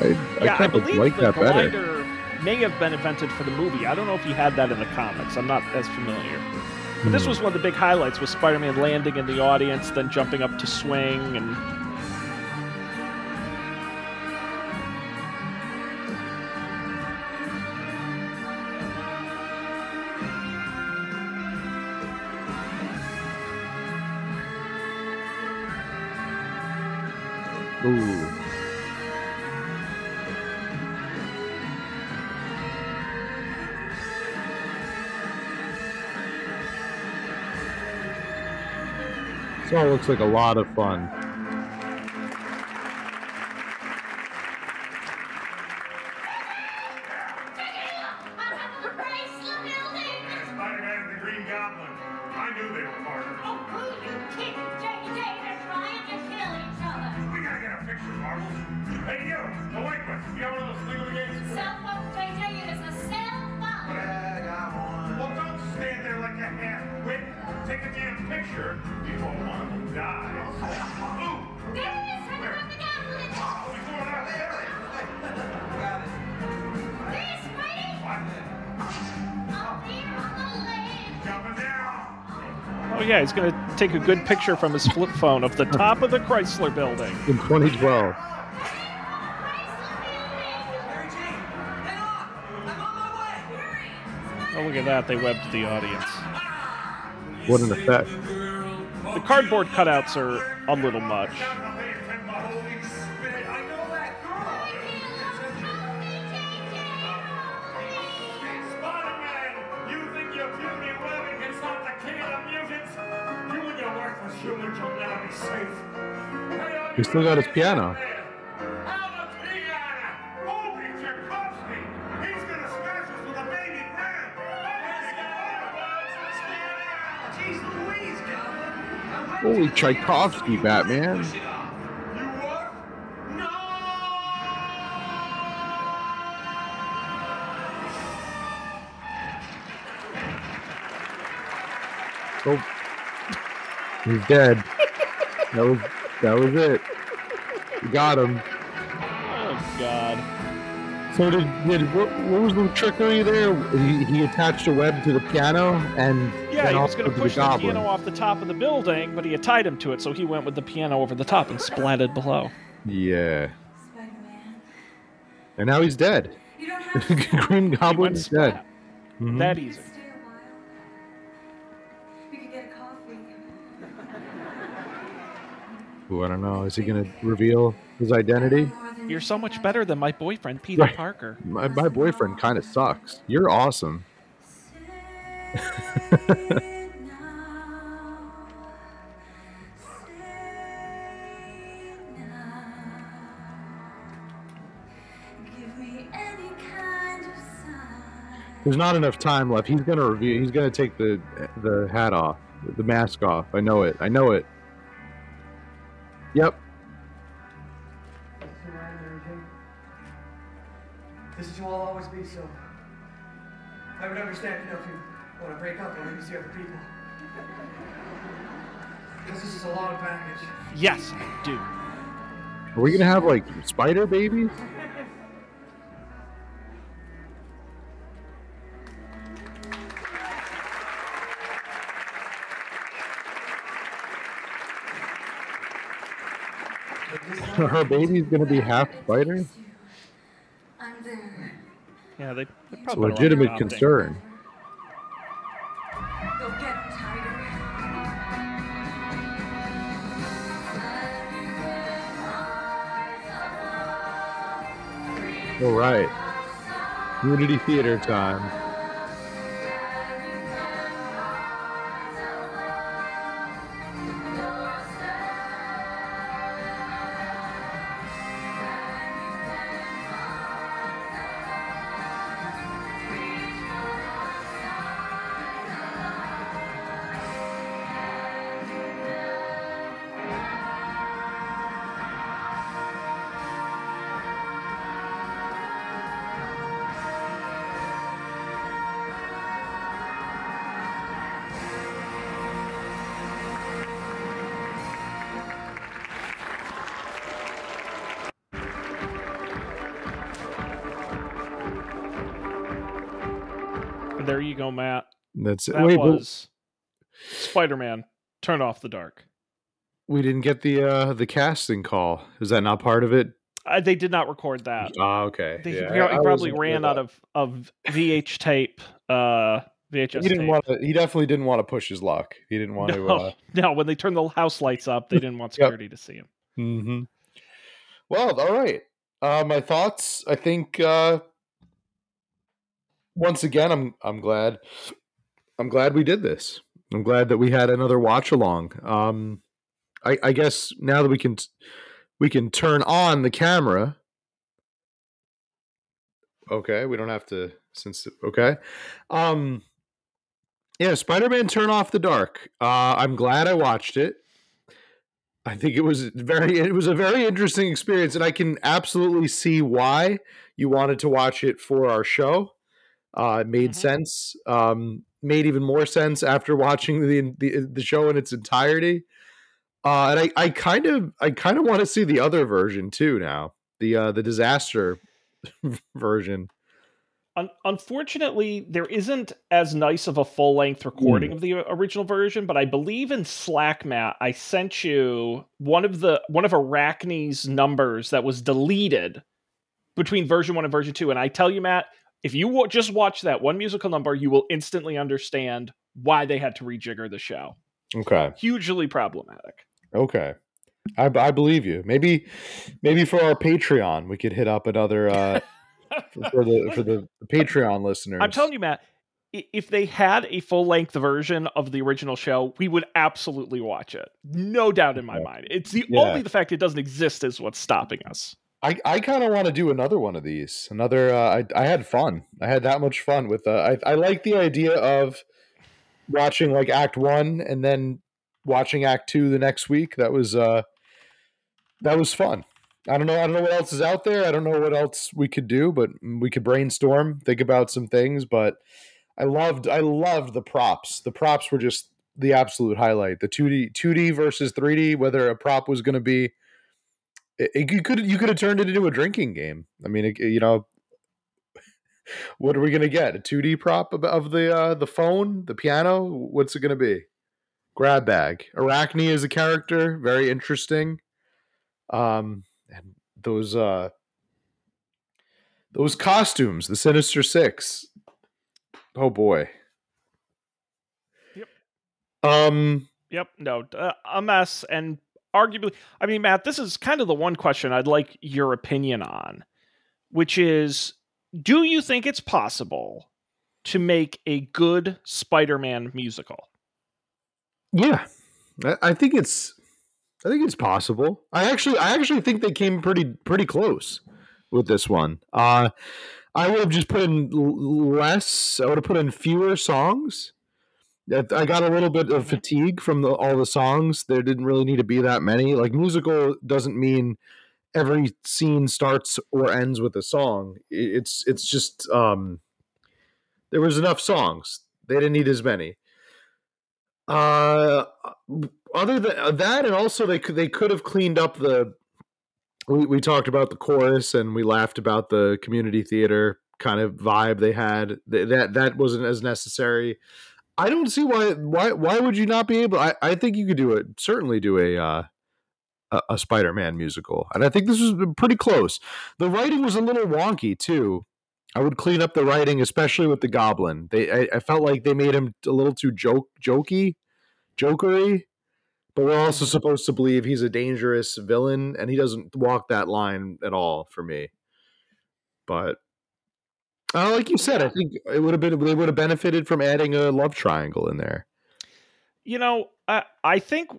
I, I yeah, I kind of believe like the that better. glider may have been invented for the movie. I don't know if he had that in the comics. I'm not as familiar. But this Hmm. was one of the big highlights: was Spider-Man landing in the audience, then jumping up to swing, and Ooh. This all looks like a lot of fun. Take a good picture from his flip phone of the top of the Chrysler Building. In 2012. Oh look at that! They webbed the audience. What an effect. The cardboard cutouts are a little much. He still got his piano. Holy Tchaikovsky, Batman. Oh, he's dead. That was that was it. We got him. Oh God. So did, did what, what was the trickery there? He, he attached a web to the piano and Yeah, he was going to to push the, goblin. piano off the top of the building, but he had tied him to it, so he went with the piano over the top and splatted below. Yeah. And now he's dead. Green Goblin's dead. Mhm. That easy. Ooh, I don't know. Is he gonna reveal his identity? You're so much better than my boyfriend, Peter Right. Parker. My, my boyfriend kind of sucks. You're awesome. Give me any kind of sign. There's not enough time left. He's gonna review. He's gonna take the the hat off, the mask off. I know it. I know it. Yep. This is you will always be so. I would understand, you know, if you want to break up or maybe see other people. Because this is a lot of baggage. Yes, I do. Are we gonna have like spider babies? her baby's gonna be half spider? Yeah, they. It's a legitimate concern. All right. Unity Theater time. That's it. That Wait, but was Spider-Man. Turn off the dark. we didn't get the uh the casting call. Is that not part of it? Uh, they did not record that. Ah, okay. They, Yeah, he I- he I probably ran out of of VH tape. Uh, VHS He didn't tape. want to. He definitely didn't want to push his luck. He didn't want to. no, Uh, no, when they turned the house lights up, they didn't want Yep. security to see him. hmm Well, all right. Uh, my thoughts. I think uh, once again, I'm I'm glad. I'm glad we did this. I'm glad that we had another watch along. Um, I, I guess now that we can we can turn on the camera. Okay, we don't have to since okay. Um, yeah, Spider-Man: Turn Off the Dark. Uh, I'm glad I watched it. I think it was very it was a very interesting experience, and I can absolutely see why you wanted to watch it for our show. Uh, it made sense. Um, made even more sense after watching the the, the show in its entirety. Uh, and I, I kind of I kind of want to see the other version too now. The uh, the disaster version. Un- unfortunately, there isn't as nice of a full length recording of the original version, but I believe in Slack, Matt, I sent you one of the one of Arachne's numbers that was deleted between version one and version two. And I tell you, Matt, if you wa- just watch that one musical number, you will instantly understand why they had to rejigger the show. Okay. Hugely problematic. Okay. I, I believe you. Maybe maybe for our Patreon we could hit up another uh for, the for the Patreon listeners. I'm telling you, Matt, if they had a full length version of the original show, we would absolutely watch it. No doubt in my mind. It's the Yeah. only the fact it doesn't exist is what's stopping us. I, I kind of want to do another one of these. Another. Uh, I I had fun. I had that much fun with. Uh, I I like the idea of watching like Act One and then watching Act Two the next week. That was uh that was fun. I don't know. I don't know what else is out there. I don't know what else we could do, but we could brainstorm, think about some things. But I loved. I loved the props. The props were just the absolute highlight. The two D two D versus three D. Whether a prop was going to be it, it- you could you could have turned it into a drinking game. I mean, it, you know, what are we gonna get? A two D prop of, of the uh, the phone, the piano? What's it gonna be? Grab bag. Arachne is a character, very interesting. Um, and those uh, those costumes, the Sinister Six. Oh boy. Yep. Um. Yep, no, uh, a mess. And arguably, I mean, Matt, this is kind of the one question I'd like your opinion on, which is do you think it's possible to make a good Spider Man musical? Yeah, I, I think it's I think it's possible. I actually I actually think they came pretty pretty close with this one. Uh I would have just put in less. I would have put in fewer songs. I got a little bit of fatigue from the, all the songs. There didn't really need to be that many. Like musical doesn't mean every scene starts or ends with a song. It's it's just um there was enough songs. They didn't need as many. Uh, other than uh, that, and also they could they could have cleaned up the. We, we talked about the chorus and we laughed about the community theater kind of vibe they had. That that wasn't as necessary. I don't see why why why would you not be able? I, I think you could do it. Certainly do a uh, a, a Spider-Man musical, and I think this was pretty close. The writing was a little wonky too. I would clean up the writing, especially with the Goblin. They I, I felt like they made him a little too joke jokey, jokery. But we're also supposed to believe he's a dangerous villain, and he doesn't walk that line at all for me. but uh, like you said, I think it would have been they would have benefited from adding a love triangle in there. You know, I I think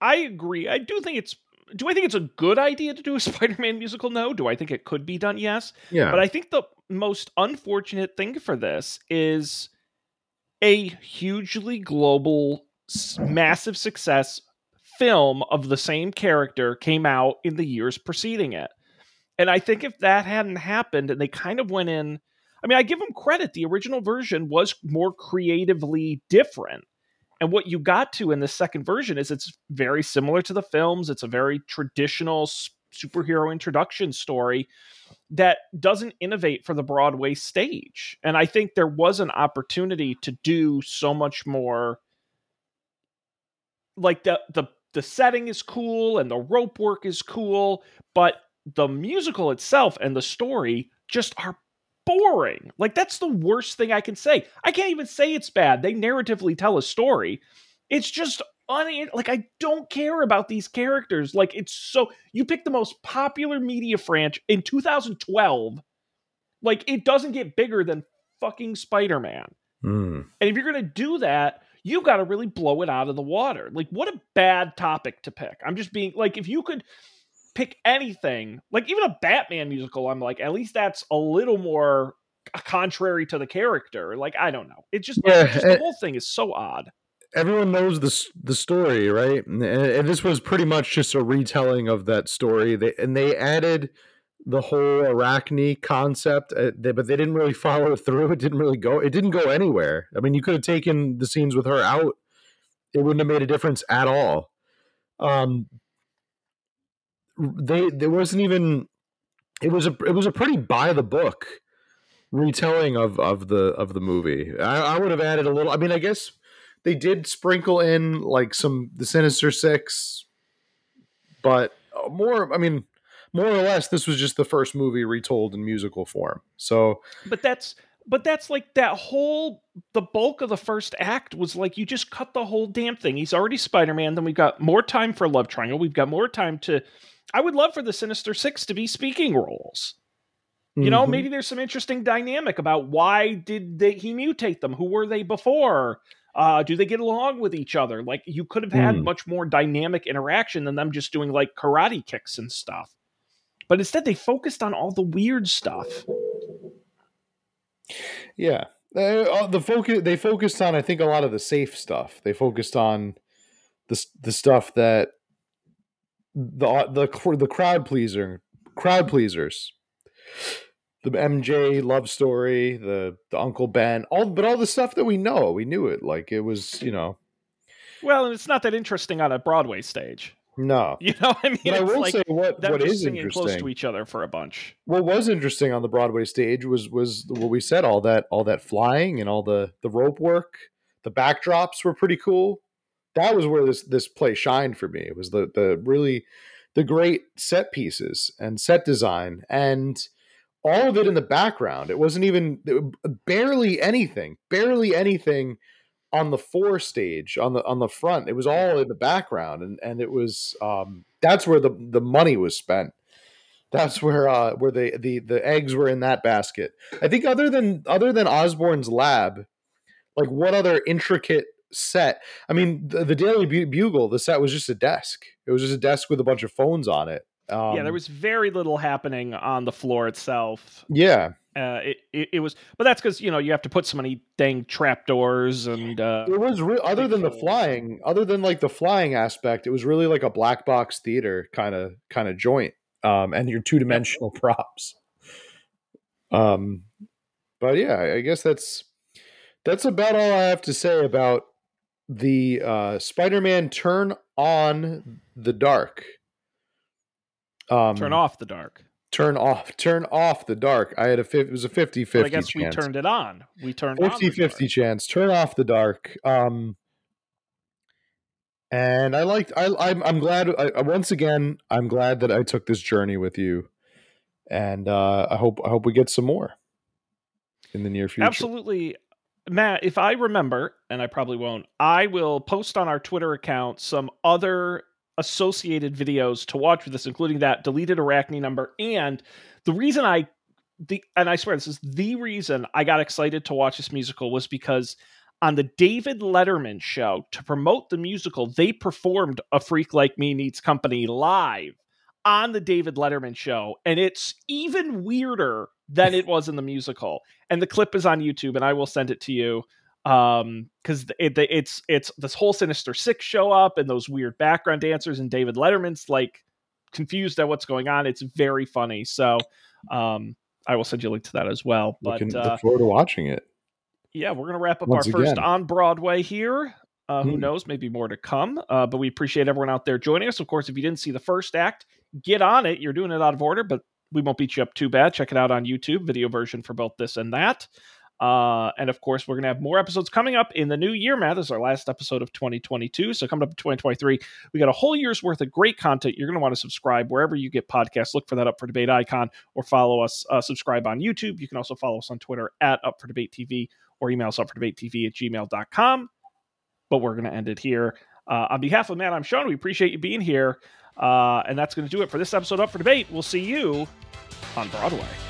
I agree. I do think it's do I think it's a good idea to do a Spider-Man musical? No. Do I think it could be done? Yes. Yeah. But I think the most unfortunate thing for this is a hugely global, massive success film of the same character came out in the years preceding it. And I think if that hadn't happened and they kind of went in, I mean, I give them credit. The original version was more creatively different. And what you got to in the second version is it's very similar to the films. It's a very traditional superhero introduction story that doesn't innovate for the Broadway stage. And I think there was an opportunity to do so much more like the the the setting is cool and the rope work is cool, but the musical itself and the story just are boring. Like that's the worst thing I can say. I can't even say it's bad. They narratively tell a story. It's just un- like I don't care about these characters. Like it's so you pick the most popular media franchise in 2012. Like it doesn't get bigger than fucking Spider-Man. Hmm. And if you're going to do that, you got to really blow it out of the water. Like, what a bad topic to pick. I'm just being like, if you could pick anything, like even a Batman musical, I'm like, at least that's a little more contrary to the character. Like, I don't know. It just, Yeah, just eh, the whole thing is so odd. everyone knows the the story, right? And, and this was pretty much just a retelling of that story. They and they added the whole Arachne concept, uh, they, but they didn't really follow through. It didn't really go. It didn't go anywhere. I mean, you could have taken the scenes with her out. It wouldn't have made a difference at all. Um, they there wasn't even. It was a it was a pretty by the book retelling of of the of the movie. I, I would have added a little. I mean, I guess they did sprinkle in like some the Sinister Six, but more. I mean, more or less, this was just the first movie retold in musical form. So But that's, but that's like that whole, the bulk of the first act was like, you just cut the whole damn thing. He's already Spider Man. Then we've got more time for Love Triangle. We've got more time to, I would love for the Sinister Six to be speaking roles. You know, Mhm. maybe there's some interesting dynamic about why did they, he mutate them? Who were they before? Uh, do they get along with each other? Like you could have had Hmm. much more dynamic interaction than them just doing like karate kicks and stuff. But instead, they focused on all the weird stuff. yeah, uh, uh, the focus they focused on. I think a lot of the safe stuff. They focused on the the stuff that the the the crowd pleaser crowd pleasers the MJ love story, the the Uncle Ben, all but all the stuff that we know, we knew it. Like it was, you know, Well, and it's not that interesting on a Broadway stage. no. You know, what I mean, But I will like say what what is singing close to each other for a bunch. What was interesting on the Broadway stage was was what we said all that all that flying and all the the rope work. The backdrops were pretty cool. That was where this this play shined for me. It was the the really the great set pieces and set design and all of it in the background. It wasn't even barely anything, barely anything on the fore stage on the on the front. It was all in the background, and and it was um, that's where the the money was spent. That's where uh, where the, the the eggs were in that basket. I think other than other than Osborn's lab, like what other intricate set? I mean, the, the Daily Bugle, the set was just a desk. It was just a desk with a bunch of phones on it. Um, yeah, there was very little happening on the floor itself. Yeah, Uh, it, it it was, but that's because you know you have to put so many dang trapdoors and uh, it was re- other than the flying other than like the flying aspect it was really like a black box theater kind of kind of joint um and your two-dimensional props um but yeah i guess that's that's about all i have to say about the uh spider-man turn on the dark. Um turn off the dark. turn off turn off the dark. I had a it was a 50 50 But I guess we turned it on. We turned on 50 the 50 chance. Turn off the dark. Um and i liked i i'm, I'm glad I- once again i'm glad that i took this journey with you. And uh i hope i hope we get some more in the near future. Absolutely. Matt, if I remember, and I probably won't, I will post on our Twitter account some other associated videos to watch with this, including that deleted Arachne number. And the reason I the and I swear this is the reason I got excited to watch this musical was because on the David Letterman show to promote the musical, they performed A Freak Like Me Needs Company live on the David Letterman show, and it's even weirder than it was in the musical. And the clip is on YouTube, and I will send it to you um because it, it's it's this whole sinister six show up and those weird background dancers and david letterman's like confused at what's going on it's very funny so um i will send you a link to that as well but Looking, uh, look forward to watching it. yeah we're gonna wrap up Once our first on broadway here uh, who Hmm. knows maybe more to come uh, but we appreciate everyone out there joining us of course if you didn't see the first act get on it you're doing it out of order but we won't beat you up too bad check it out on youtube video version for both this and that uh, and of course, we're going to have more episodes coming up in the new year, Matt. This is our last episode of 2022. So, coming up in 2023, we got a whole year's worth of great content. You're going to want to subscribe wherever you get podcasts. Look for that Up for Debate icon or follow us, uh, subscribe on YouTube. You can also follow us on Twitter at Up for Debate TV or email us up for debate TV at gmail.com. But we're going to end it here. Uh, on behalf of Matt, I'm Sean. We appreciate you being here. Uh, and that's going to do it for this episode Up for Debate. We'll see you on Broadway.